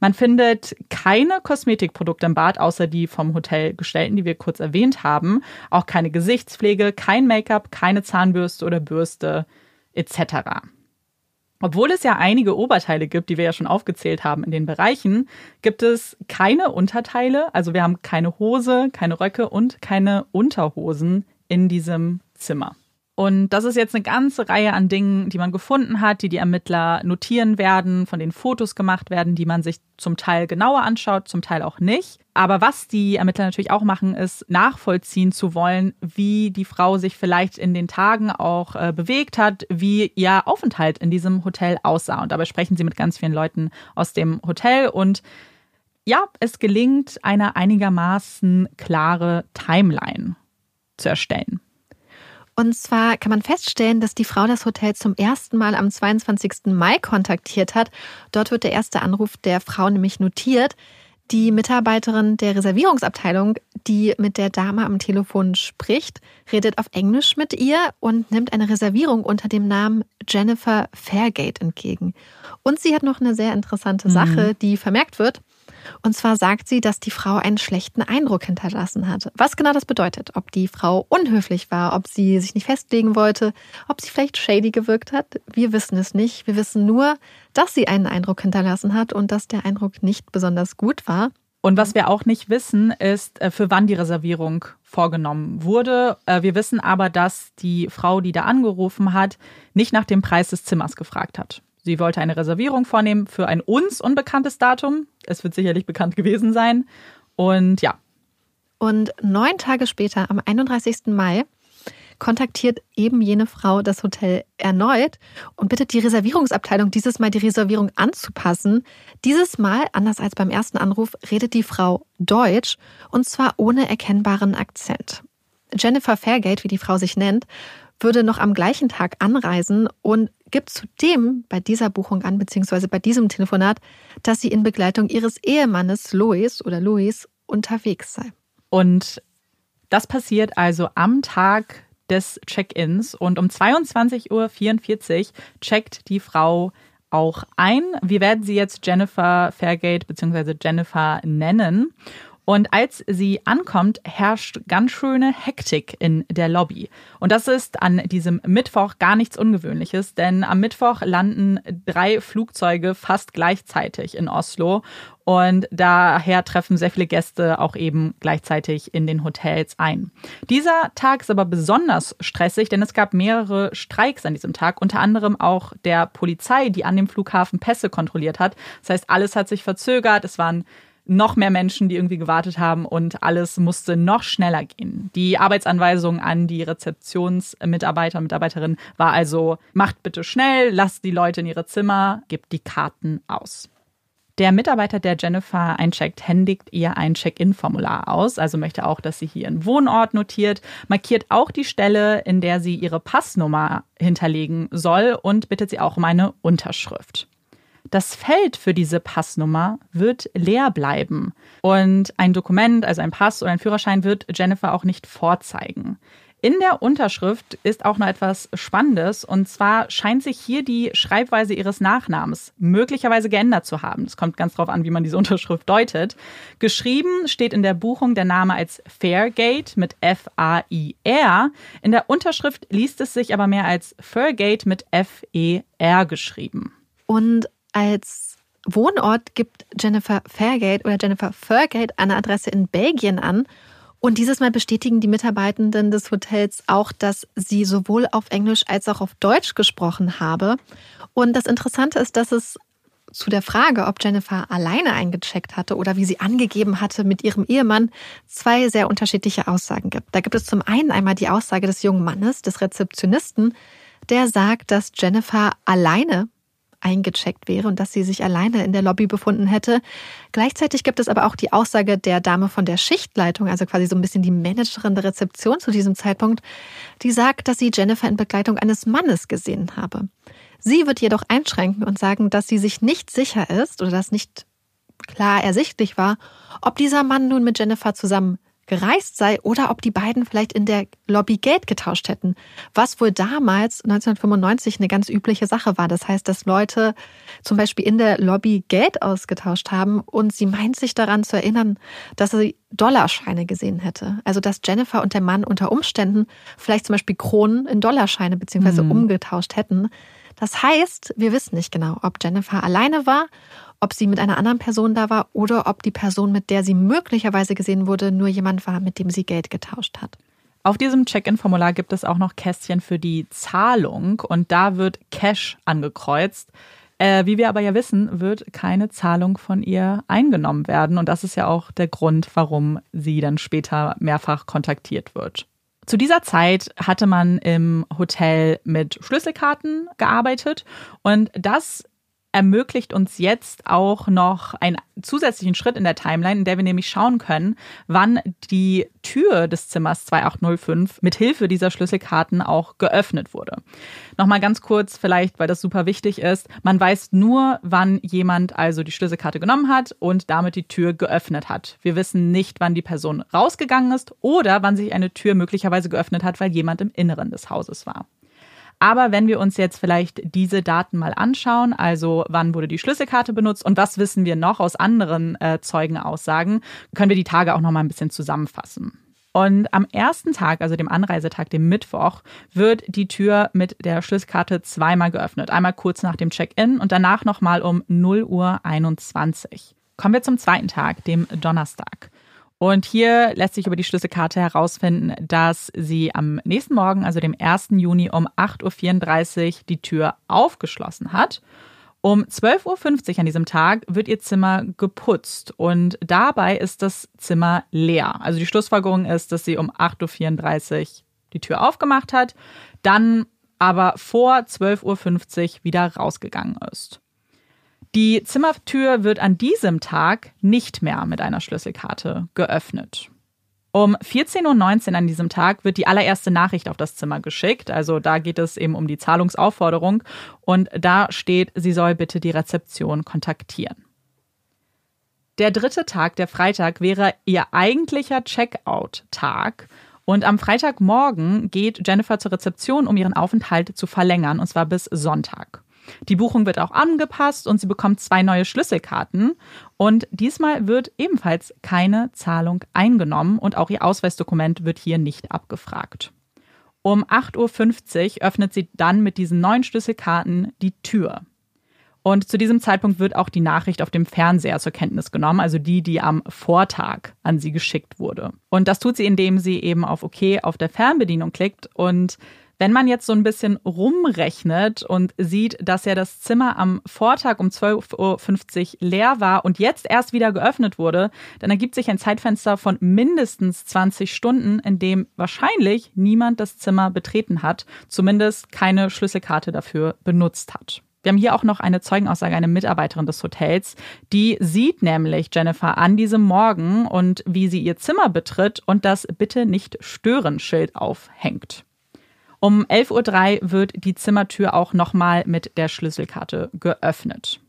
Man findet keine Kosmetikprodukte im Bad, außer die vom Hotel gestellten, die wir kurz erwähnt haben. Auch keine Gesichtspflege, kein Make-up, keine Zahnbürste oder Bürste. etc. Obwohl es ja einige Oberteile gibt, die wir ja schon aufgezählt haben in den Bereichen, gibt es keine Unterteile. Also wir haben keine Hose, keine Röcke und keine Unterhosen in diesem Zimmer. Und das ist jetzt eine ganze Reihe an Dingen, die man gefunden hat, die die Ermittler notieren werden, von den Fotos gemacht werden, die man sich zum Teil genauer anschaut, zum Teil auch nicht. Aber was die Ermittler natürlich auch machen, ist nachvollziehen zu wollen, wie die Frau sich vielleicht in den Tagen auch äh, bewegt hat, wie ihr Aufenthalt in diesem Hotel aussah. Und dabei sprechen sie mit ganz vielen Leuten aus dem Hotel und ja, es gelingt, eine einigermaßen klare Timeline zu erstellen. Und zwar kann man feststellen, dass die Frau das Hotel zum ersten Mal am 22. Mai kontaktiert hat. Dort wird der erste Anruf der Frau nämlich notiert. Die Mitarbeiterin der Reservierungsabteilung, die mit der Dame am Telefon spricht, redet auf Englisch mit ihr und nimmt eine Reservierung unter dem Namen Jennifer Fairgate entgegen. Und sie hat noch eine sehr interessante Sache, mhm. die vermerkt wird. Und zwar sagt sie, dass die Frau einen schlechten Eindruck hinterlassen hat. Was genau das bedeutet, ob die Frau unhöflich war, ob sie sich nicht festlegen wollte, ob sie vielleicht shady gewirkt hat, wir wissen es nicht. Wir wissen nur, dass sie einen Eindruck hinterlassen hat und dass der Eindruck nicht besonders gut war. Und was wir auch nicht wissen, ist, äh, für wann die Reservierung vorgenommen wurde. Äh, wir wissen aber, dass die Frau, die da angerufen hat, nicht nach dem Preis des Zimmers gefragt hat. Sie wollte eine Reservierung vornehmen für ein uns unbekanntes Datum. Es wird sicherlich bekannt gewesen sein. Und ja. Und neun Tage später, am 31. Mai, kontaktiert eben jene Frau das Hotel erneut und bittet die Reservierungsabteilung, dieses Mal die Reservierung anzupassen. Dieses Mal, anders als beim ersten Anruf, redet die Frau Deutsch und zwar ohne erkennbaren Akzent. Jennifer Fairgate, wie die Frau sich nennt, würde noch am gleichen Tag anreisen und gibt zudem bei dieser Buchung an, beziehungsweise bei diesem Telefonat, dass sie in Begleitung ihres Ehemannes Louis oder Louis unterwegs sei. Und das passiert also am Tag des Check-ins und um 22.44 Uhr checkt die Frau auch ein. Wir werden sie jetzt Jennifer Fairgate bzw. Jennifer nennen. Und als sie ankommt, herrscht ganz schöne Hektik in der Lobby. Und das ist an diesem Mittwoch gar nichts Ungewöhnliches, denn am Mittwoch landen drei Flugzeuge fast gleichzeitig in Oslo. Und daher treffen sehr viele Gäste auch eben gleichzeitig in den Hotels ein. Dieser Tag ist aber besonders stressig, denn es gab mehrere Streiks an diesem Tag, unter anderem auch der Polizei, die an dem Flughafen Pässe kontrolliert hat. Das heißt, alles hat sich verzögert. Es waren noch mehr Menschen, die irgendwie gewartet haben und alles musste noch schneller gehen. Die Arbeitsanweisung an die Rezeptionsmitarbeiter und Mitarbeiterinnen war also, macht bitte schnell, lasst die Leute in ihre Zimmer, gebt die Karten aus. Der Mitarbeiter, der Jennifer eincheckt, händigt ihr ein Check-in-Formular aus, also möchte auch, dass sie hier ihren Wohnort notiert, markiert auch die Stelle, in der sie ihre Passnummer hinterlegen soll und bittet sie auch um eine Unterschrift. Das Feld für diese Passnummer wird leer bleiben. Und ein Dokument, also ein Pass oder ein Führerschein, wird Jennifer auch nicht vorzeigen. In der Unterschrift ist auch noch etwas Spannendes und zwar scheint sich hier die Schreibweise ihres Nachnamens möglicherweise geändert zu haben. Es kommt ganz darauf an, wie man diese Unterschrift deutet. Geschrieben steht in der Buchung der Name als Fairgate mit F-A-I-R. In der Unterschrift liest es sich aber mehr als Fairgate mit F-E-R geschrieben. Und als Wohnort gibt Jennifer Fairgate oder Jennifer Fairgate eine Adresse in Belgien an. Und dieses Mal bestätigen die Mitarbeitenden des Hotels auch, dass sie sowohl auf Englisch als auch auf Deutsch gesprochen habe. Und das Interessante ist, dass es zu der Frage, ob Jennifer alleine eingecheckt hatte oder wie sie angegeben hatte mit ihrem Ehemann, zwei sehr unterschiedliche Aussagen gibt. Da gibt es zum einen einmal die Aussage des jungen Mannes, des Rezeptionisten, der sagt, dass Jennifer alleine eingecheckt wäre und dass sie sich alleine in der Lobby befunden hätte. Gleichzeitig gibt es aber auch die Aussage der Dame von der Schichtleitung, also quasi so ein bisschen die Managerin der Rezeption zu diesem Zeitpunkt, die sagt, dass sie Jennifer in Begleitung eines Mannes gesehen habe. Sie wird jedoch einschränken und sagen, dass sie sich nicht sicher ist oder dass nicht klar ersichtlich war, ob dieser Mann nun mit Jennifer zusammen gereist sei oder ob die beiden vielleicht in der Lobby Geld getauscht hätten, was wohl damals 1995 eine ganz übliche Sache war. Das heißt, dass Leute zum Beispiel in der Lobby Geld ausgetauscht haben und sie meint sich daran zu erinnern, dass sie Dollarscheine gesehen hätte. Also dass Jennifer und der Mann unter Umständen vielleicht zum Beispiel Kronen in Dollarscheine beziehungsweise mhm. umgetauscht hätten. Das heißt, wir wissen nicht genau, ob Jennifer alleine war ob sie mit einer anderen Person da war oder ob die Person, mit der sie möglicherweise gesehen wurde, nur jemand war, mit dem sie Geld getauscht hat. Auf diesem Check-in-Formular gibt es auch noch Kästchen für die Zahlung und da wird Cash angekreuzt. Äh, wie wir aber ja wissen, wird keine Zahlung von ihr eingenommen werden und das ist ja auch der Grund, warum sie dann später mehrfach kontaktiert wird. Zu dieser Zeit hatte man im Hotel mit Schlüsselkarten gearbeitet und das ermöglicht uns jetzt auch noch einen zusätzlichen Schritt in der Timeline, in der wir nämlich schauen können, wann die Tür des Zimmers 2805 mit Hilfe dieser Schlüsselkarten auch geöffnet wurde. Nochmal ganz kurz, vielleicht, weil das super wichtig ist. Man weiß nur, wann jemand also die Schlüsselkarte genommen hat und damit die Tür geöffnet hat. Wir wissen nicht, wann die Person rausgegangen ist oder wann sich eine Tür möglicherweise geöffnet hat, weil jemand im Inneren des Hauses war. Aber wenn wir uns jetzt vielleicht diese Daten mal anschauen, also wann wurde die Schlüsselkarte benutzt und was wissen wir noch aus anderen äh, Zeugenaussagen, können wir die Tage auch noch mal ein bisschen zusammenfassen. Und am ersten Tag, also dem Anreisetag, dem Mittwoch, wird die Tür mit der Schlüsselkarte zweimal geöffnet. Einmal kurz nach dem Check-in und danach nochmal um 0 Uhr 21. Kommen wir zum zweiten Tag, dem Donnerstag. Und hier lässt sich über die Schlüsselkarte herausfinden, dass sie am nächsten Morgen, also dem 1. Juni um 8.34 Uhr die Tür aufgeschlossen hat. Um 12.50 Uhr an diesem Tag wird ihr Zimmer geputzt und dabei ist das Zimmer leer. Also die Schlussfolgerung ist, dass sie um 8.34 Uhr die Tür aufgemacht hat, dann aber vor 12.50 Uhr wieder rausgegangen ist. Die Zimmertür wird an diesem Tag nicht mehr mit einer Schlüsselkarte geöffnet. Um 14.19 Uhr an diesem Tag wird die allererste Nachricht auf das Zimmer geschickt. Also da geht es eben um die Zahlungsaufforderung. Und da steht, sie soll bitte die Rezeption kontaktieren. Der dritte Tag, der Freitag, wäre ihr eigentlicher Checkout-Tag. Und am Freitagmorgen geht Jennifer zur Rezeption, um ihren Aufenthalt zu verlängern, und zwar bis Sonntag. Die Buchung wird auch angepasst und sie bekommt zwei neue Schlüsselkarten. Und diesmal wird ebenfalls keine Zahlung eingenommen und auch ihr Ausweisdokument wird hier nicht abgefragt. Um 8.50 Uhr öffnet sie dann mit diesen neuen Schlüsselkarten die Tür. Und zu diesem Zeitpunkt wird auch die Nachricht auf dem Fernseher zur Kenntnis genommen, also die, die am Vortag an sie geschickt wurde. Und das tut sie, indem sie eben auf OK auf der Fernbedienung klickt und wenn man jetzt so ein bisschen rumrechnet und sieht, dass ja das Zimmer am Vortag um 12.50 Uhr leer war und jetzt erst wieder geöffnet wurde, dann ergibt sich ein Zeitfenster von mindestens 20 Stunden, in dem wahrscheinlich niemand das Zimmer betreten hat, zumindest keine Schlüsselkarte dafür benutzt hat. Wir haben hier auch noch eine Zeugenaussage, eine Mitarbeiterin des Hotels, die sieht nämlich Jennifer an diesem Morgen und wie sie ihr Zimmer betritt und das Bitte nicht stören Schild aufhängt. Um 11.03 Uhr wird die Zimmertür auch nochmal mit der Schlüsselkarte geöffnet.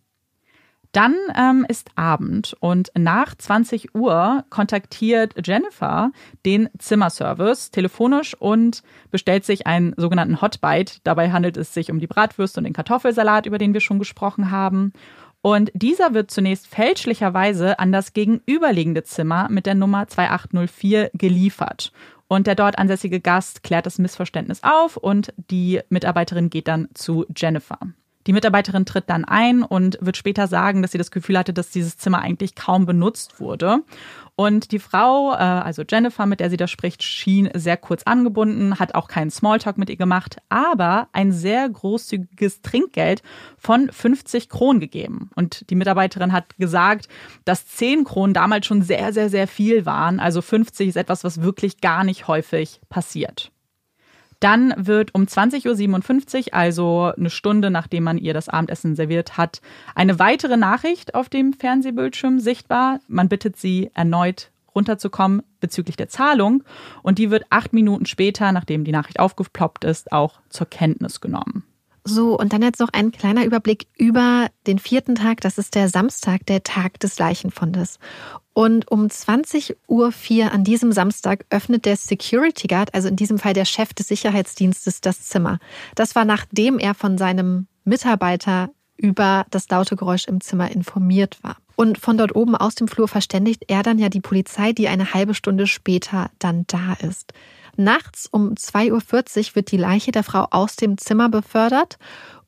Dann ähm, ist Abend und nach 20 Uhr kontaktiert Jennifer den Zimmerservice telefonisch und bestellt sich einen sogenannten Hotbite. Dabei handelt es sich um die Bratwürste und den Kartoffelsalat, über den wir schon gesprochen haben. Und dieser wird zunächst fälschlicherweise an das gegenüberliegende Zimmer mit der Nummer 2804 geliefert. Und der dort ansässige Gast klärt das Missverständnis auf und die Mitarbeiterin geht dann zu Jennifer. Die Mitarbeiterin tritt dann ein und wird später sagen, dass sie das Gefühl hatte, dass dieses Zimmer eigentlich kaum benutzt wurde. Und die Frau, äh, also Jennifer, mit der sie da spricht, schien sehr kurz angebunden, hat auch keinen Smalltalk mit ihr gemacht, aber ein sehr großzügiges Trinkgeld von 50 Kronen gegeben. Und die Mitarbeiterin hat gesagt, dass 10 Kronen damals schon sehr, sehr, sehr viel waren. Also 50 ist etwas, was wirklich gar nicht häufig passiert. Dann wird um 20.57 Uhr, also eine Stunde nachdem man ihr das Abendessen serviert hat, eine weitere Nachricht auf dem Fernsehbildschirm sichtbar. Man bittet sie erneut runterzukommen bezüglich der Zahlung und die wird acht Minuten später, nachdem die Nachricht aufgeploppt ist, auch zur Kenntnis genommen. So, und dann jetzt noch ein kleiner Überblick über den vierten Tag. Das ist der Samstag, der Tag des Leichenfundes. Und um 20.04 Uhr an diesem Samstag öffnet der Security Guard, also in diesem Fall der Chef des Sicherheitsdienstes, das Zimmer. Das war nachdem er von seinem Mitarbeiter über das laute Geräusch im Zimmer informiert war. Und von dort oben aus dem Flur verständigt er dann ja die Polizei, die eine halbe Stunde später dann da ist. Nachts um 2.40 Uhr wird die Leiche der Frau aus dem Zimmer befördert.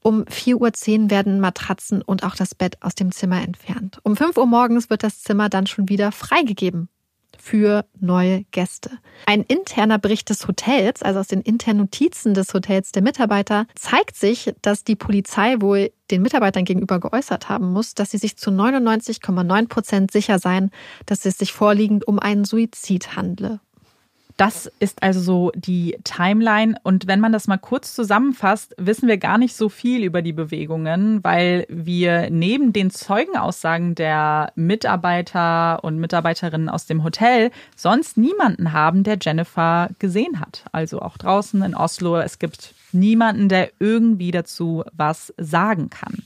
Um 4.10 Uhr werden Matratzen und auch das Bett aus dem Zimmer entfernt. Um 5 Uhr morgens wird das Zimmer dann schon wieder freigegeben für neue Gäste. Ein interner Bericht des Hotels, also aus den internen Notizen des Hotels der Mitarbeiter, zeigt sich, dass die Polizei wohl den Mitarbeitern gegenüber geäußert haben muss, dass sie sich zu 99,9 Prozent sicher seien, dass es sich vorliegend um einen Suizid handle. Das ist also so die Timeline. Und wenn man das mal kurz zusammenfasst, wissen wir gar nicht so viel über die Bewegungen, weil wir neben den Zeugenaussagen der Mitarbeiter und Mitarbeiterinnen aus dem Hotel sonst niemanden haben, der Jennifer gesehen hat. Also auch draußen in Oslo. Es gibt niemanden, der irgendwie dazu was sagen kann.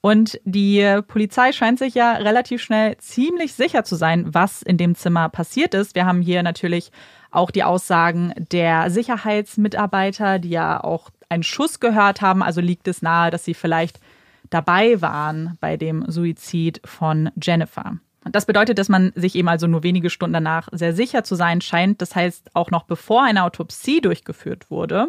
Und die Polizei scheint sich ja relativ schnell ziemlich sicher zu sein, was in dem Zimmer passiert ist. Wir haben hier natürlich auch die Aussagen der Sicherheitsmitarbeiter, die ja auch einen Schuss gehört haben. Also liegt es nahe, dass sie vielleicht dabei waren bei dem Suizid von Jennifer. Das bedeutet, dass man sich eben also nur wenige Stunden danach sehr sicher zu sein scheint. Das heißt, auch noch bevor eine Autopsie durchgeführt wurde.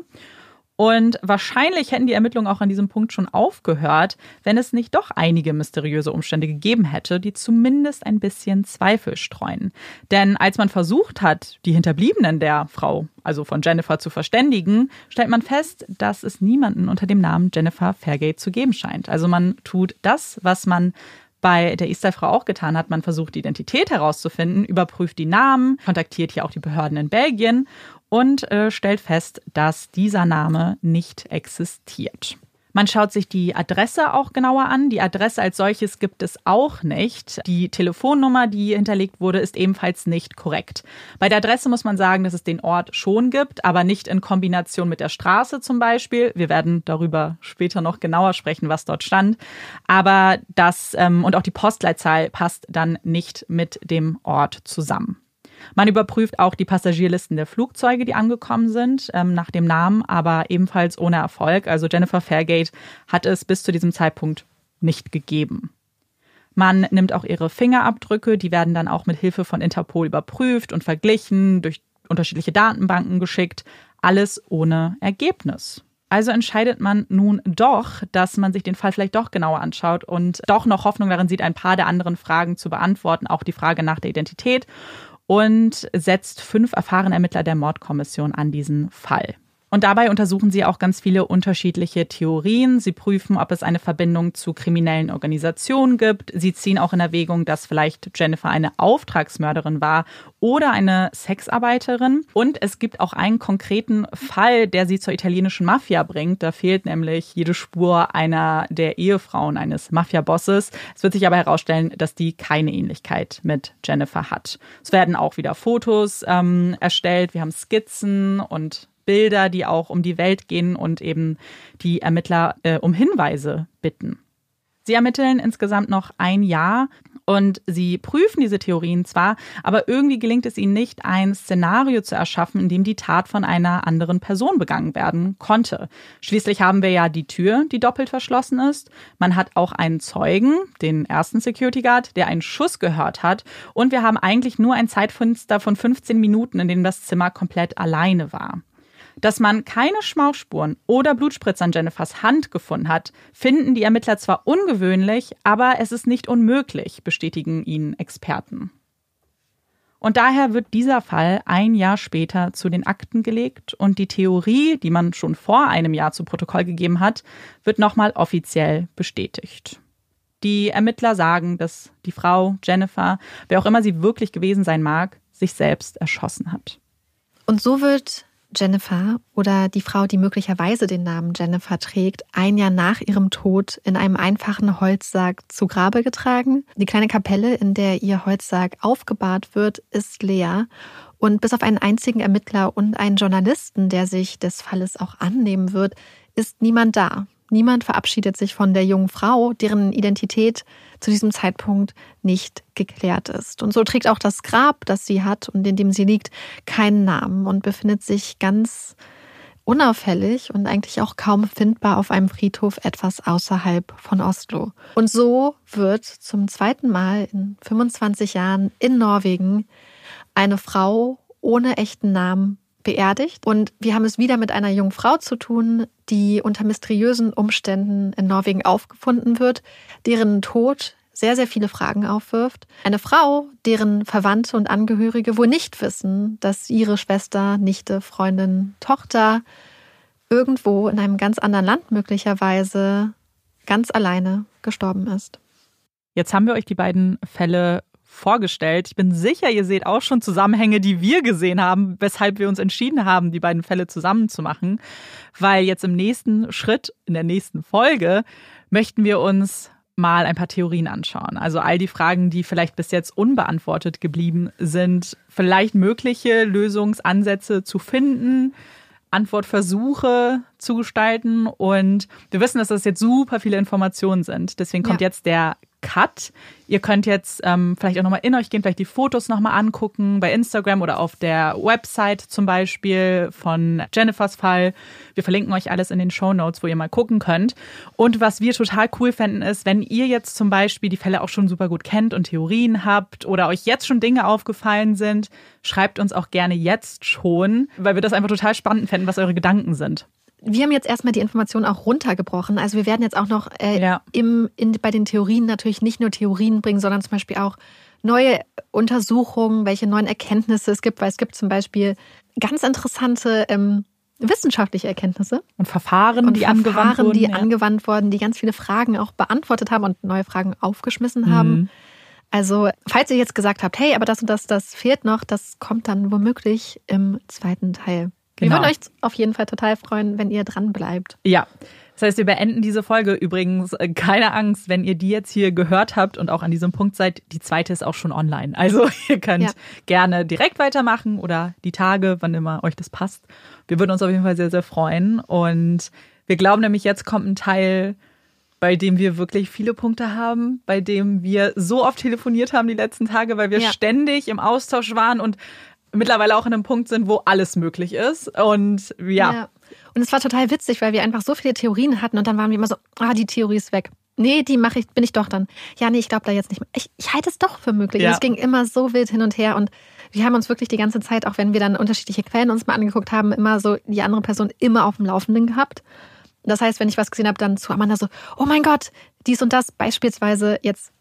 Und wahrscheinlich hätten die Ermittlungen auch an diesem Punkt schon aufgehört, wenn es nicht doch einige mysteriöse Umstände gegeben hätte, die zumindest ein bisschen Zweifel streuen. Denn als man versucht hat, die Hinterbliebenen der Frau, also von Jennifer, zu verständigen, stellt man fest, dass es niemanden unter dem Namen Jennifer Fairgate zu geben scheint. Also man tut das, was man bei der Easter-Frau auch getan hat. Man versucht, die Identität herauszufinden, überprüft die Namen, kontaktiert hier auch die Behörden in Belgien und äh, stellt fest, dass dieser Name nicht existiert. Man schaut sich die Adresse auch genauer an. Die Adresse als solches gibt es auch nicht. Die Telefonnummer, die hinterlegt wurde, ist ebenfalls nicht korrekt. Bei der Adresse muss man sagen, dass es den Ort schon gibt, aber nicht in Kombination mit der Straße zum Beispiel. Wir werden darüber später noch genauer sprechen, was dort stand. Aber das ähm, und auch die Postleitzahl passt dann nicht mit dem Ort zusammen. Man überprüft auch die Passagierlisten der Flugzeuge, die angekommen sind, ähm, nach dem Namen, aber ebenfalls ohne Erfolg. Also Jennifer Fairgate hat es bis zu diesem Zeitpunkt nicht gegeben. Man nimmt auch ihre Fingerabdrücke, die werden dann auch mit Hilfe von Interpol überprüft und verglichen, durch unterschiedliche Datenbanken geschickt, alles ohne Ergebnis. Also entscheidet man nun doch, dass man sich den Fall vielleicht doch genauer anschaut und doch noch Hoffnung darin sieht, ein paar der anderen Fragen zu beantworten, auch die Frage nach der Identität und setzt fünf erfahrene Ermittler der Mordkommission an diesen Fall. Und dabei untersuchen sie auch ganz viele unterschiedliche Theorien. Sie prüfen, ob es eine Verbindung zu kriminellen Organisationen gibt. Sie ziehen auch in Erwägung, dass vielleicht Jennifer eine Auftragsmörderin war oder eine Sexarbeiterin. Und es gibt auch einen konkreten Fall, der sie zur italienischen Mafia bringt. Da fehlt nämlich jede Spur einer der Ehefrauen eines Mafia-Bosses. Es wird sich aber herausstellen, dass die keine Ähnlichkeit mit Jennifer hat. Es werden auch wieder Fotos ähm, erstellt. Wir haben Skizzen und Bilder, die auch um die Welt gehen und eben die Ermittler äh, um Hinweise bitten. Sie ermitteln insgesamt noch ein Jahr und sie prüfen diese Theorien zwar, aber irgendwie gelingt es ihnen nicht, ein Szenario zu erschaffen, in dem die Tat von einer anderen Person begangen werden konnte. Schließlich haben wir ja die Tür, die doppelt verschlossen ist. Man hat auch einen Zeugen, den ersten Security Guard, der einen Schuss gehört hat. Und wir haben eigentlich nur ein Zeitfenster von 15 Minuten, in dem das Zimmer komplett alleine war. Dass man keine Schmauchspuren oder Blutspritze an Jennifers Hand gefunden hat, finden die Ermittler zwar ungewöhnlich, aber es ist nicht unmöglich, bestätigen ihnen Experten. Und daher wird dieser Fall ein Jahr später zu den Akten gelegt und die Theorie, die man schon vor einem Jahr zu Protokoll gegeben hat, wird nochmal offiziell bestätigt. Die Ermittler sagen, dass die Frau Jennifer, wer auch immer sie wirklich gewesen sein mag, sich selbst erschossen hat. Und so wird Jennifer oder die Frau, die möglicherweise den Namen Jennifer trägt, ein Jahr nach ihrem Tod in einem einfachen Holzsarg zu Grabe getragen. Die kleine Kapelle, in der ihr Holzsarg aufgebahrt wird, ist leer. Und bis auf einen einzigen Ermittler und einen Journalisten, der sich des Falles auch annehmen wird, ist niemand da. niemand verabschiedet sich von der jungen Frau, deren Identität zu diesem Zeitpunkt nicht geklärt ist. Und so trägt auch das Grab, das sie hat und in dem sie liegt, keinen Namen und befindet sich ganz unauffällig und eigentlich auch kaum findbar auf einem Friedhof etwas außerhalb von Oslo. Und so wird zum zweiten Mal in 25 Jahren in Norwegen eine Frau ohne echten Namen beerdigt. Und wir haben es wieder mit einer jungen Frau zu tun, die unter mysteriösen Umständen in Norwegen aufgefunden wird, deren Tod sehr, sehr viele Fragen aufwirft. Eine Frau, deren Verwandte und Angehörige wohl nicht wissen, dass ihre Schwester, Nichte, Freundin, Tochter irgendwo in einem ganz anderen Land möglicherweise ganz alleine gestorben ist. Jetzt haben wir euch die beiden Fälle vorgestellt. Ich bin sicher, ihr seht auch schon Zusammenhänge, die wir gesehen haben, weshalb wir uns entschieden haben, die beiden Fälle zusammenzumachen. Weil jetzt im nächsten Schritt, in der nächsten Folge, möchten wir uns mal ein paar Theorien anschauen. Also all die Fragen, die vielleicht bis jetzt unbeantwortet geblieben sind, vielleicht mögliche Lösungsansätze zu finden, Antwortversuche zu gestalten. Und wir wissen, dass das jetzt super viele Informationen sind. Deswegen kommt ja. jetzt der Cut. Ihr könnt jetzt ähm, vielleicht auch nochmal in euch gehen, vielleicht die Fotos nochmal angucken bei Instagram oder auf der Website zum Beispiel von Jennifers Fall. Wir verlinken euch alles in den Show Notes, wo ihr mal gucken könnt. Und was wir total cool fänden, ist, wenn ihr jetzt zum Beispiel die Fälle auch schon super gut kennt und Theorien habt oder euch jetzt schon Dinge aufgefallen sind, schreibt uns auch gerne jetzt schon, weil wir das einfach total spannend fänden, was eure Gedanken sind wir haben jetzt erstmal die Informationen auch runtergebrochen. Also wir werden jetzt auch noch äh, ja. im, in, bei den Theorien natürlich nicht nur Theorien bringen, sondern zum Beispiel auch neue Untersuchungen, welche neuen Erkenntnisse es gibt, weil es gibt zum Beispiel ganz interessante ähm, wissenschaftliche Erkenntnisse. Und Verfahren, und die, Verfahren angewandt wurden, die ja. angewandt wurden, die ganz viele Fragen auch beantwortet haben und neue Fragen aufgeschmissen haben. Mhm. Also, falls ihr jetzt gesagt habt, hey, aber das und das, das fehlt noch, das kommt dann womöglich im zweiten Teil. Genau. Wir würden euch auf jeden Fall total freuen, wenn ihr dran bleibt. Ja. Das heißt, wir beenden diese Folge übrigens. Äh, keine Angst, wenn ihr die jetzt hier gehört habt und auch an diesem Punkt seid. Die zweite ist auch schon online. Also ihr könnt ja. gerne direkt weitermachen oder die Tage, wann immer euch das passt. Wir würden uns auf jeden Fall sehr, sehr freuen. Und wir glauben nämlich, jetzt kommt ein Teil, bei dem wir wirklich viele Punkte haben, bei dem wir so oft telefoniert haben die letzten Tage, weil wir ja. ständig im Austausch waren und mittlerweile auch an einem Punkt sind, wo alles möglich ist. Und ja. ja. Und es war total witzig, weil wir einfach so viele Theorien hatten und dann waren wir immer so, ah, die Theorie ist weg. Nee, die mache ich, bin ich doch dann. Ja, nee, ich glaube da jetzt nicht mehr. Ich, ich halte es doch für möglich. Ja. Und es ging immer so wild hin und her und wir haben uns wirklich die ganze Zeit, auch wenn wir dann unterschiedliche Quellen uns mal angeguckt haben, immer so die andere Person immer auf dem Laufenden gehabt. Das heißt, wenn ich was gesehen habe, dann zu Amanda so, oh mein Gott, dies und das, beispielsweise jetzt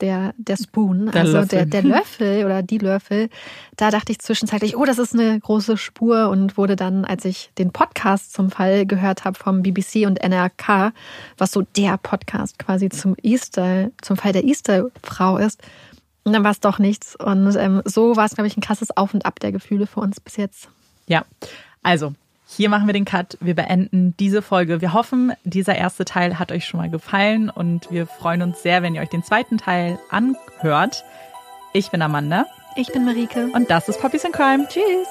der, der Spoon, der also Löffel. Der, der Löffel oder die Löffel, da dachte ich zwischenzeitlich, oh, das ist eine große Spur und wurde dann, als ich den Podcast zum Fall gehört habe vom BBC und NRK, was so der Podcast quasi zum Easter, zum Fall der Easter-Frau ist, und dann war es doch nichts. Und ähm, so war es, glaube ich, ein krasses Auf und Ab der Gefühle für uns bis jetzt. Ja, also hier machen wir den Cut. Wir beenden diese Folge. Wir hoffen, dieser erste Teil hat euch schon mal gefallen und wir freuen uns sehr, wenn ihr euch den zweiten Teil anhört. Ich bin Amanda. Ich bin Marike. Und das ist Puppies in Crime. Tschüss.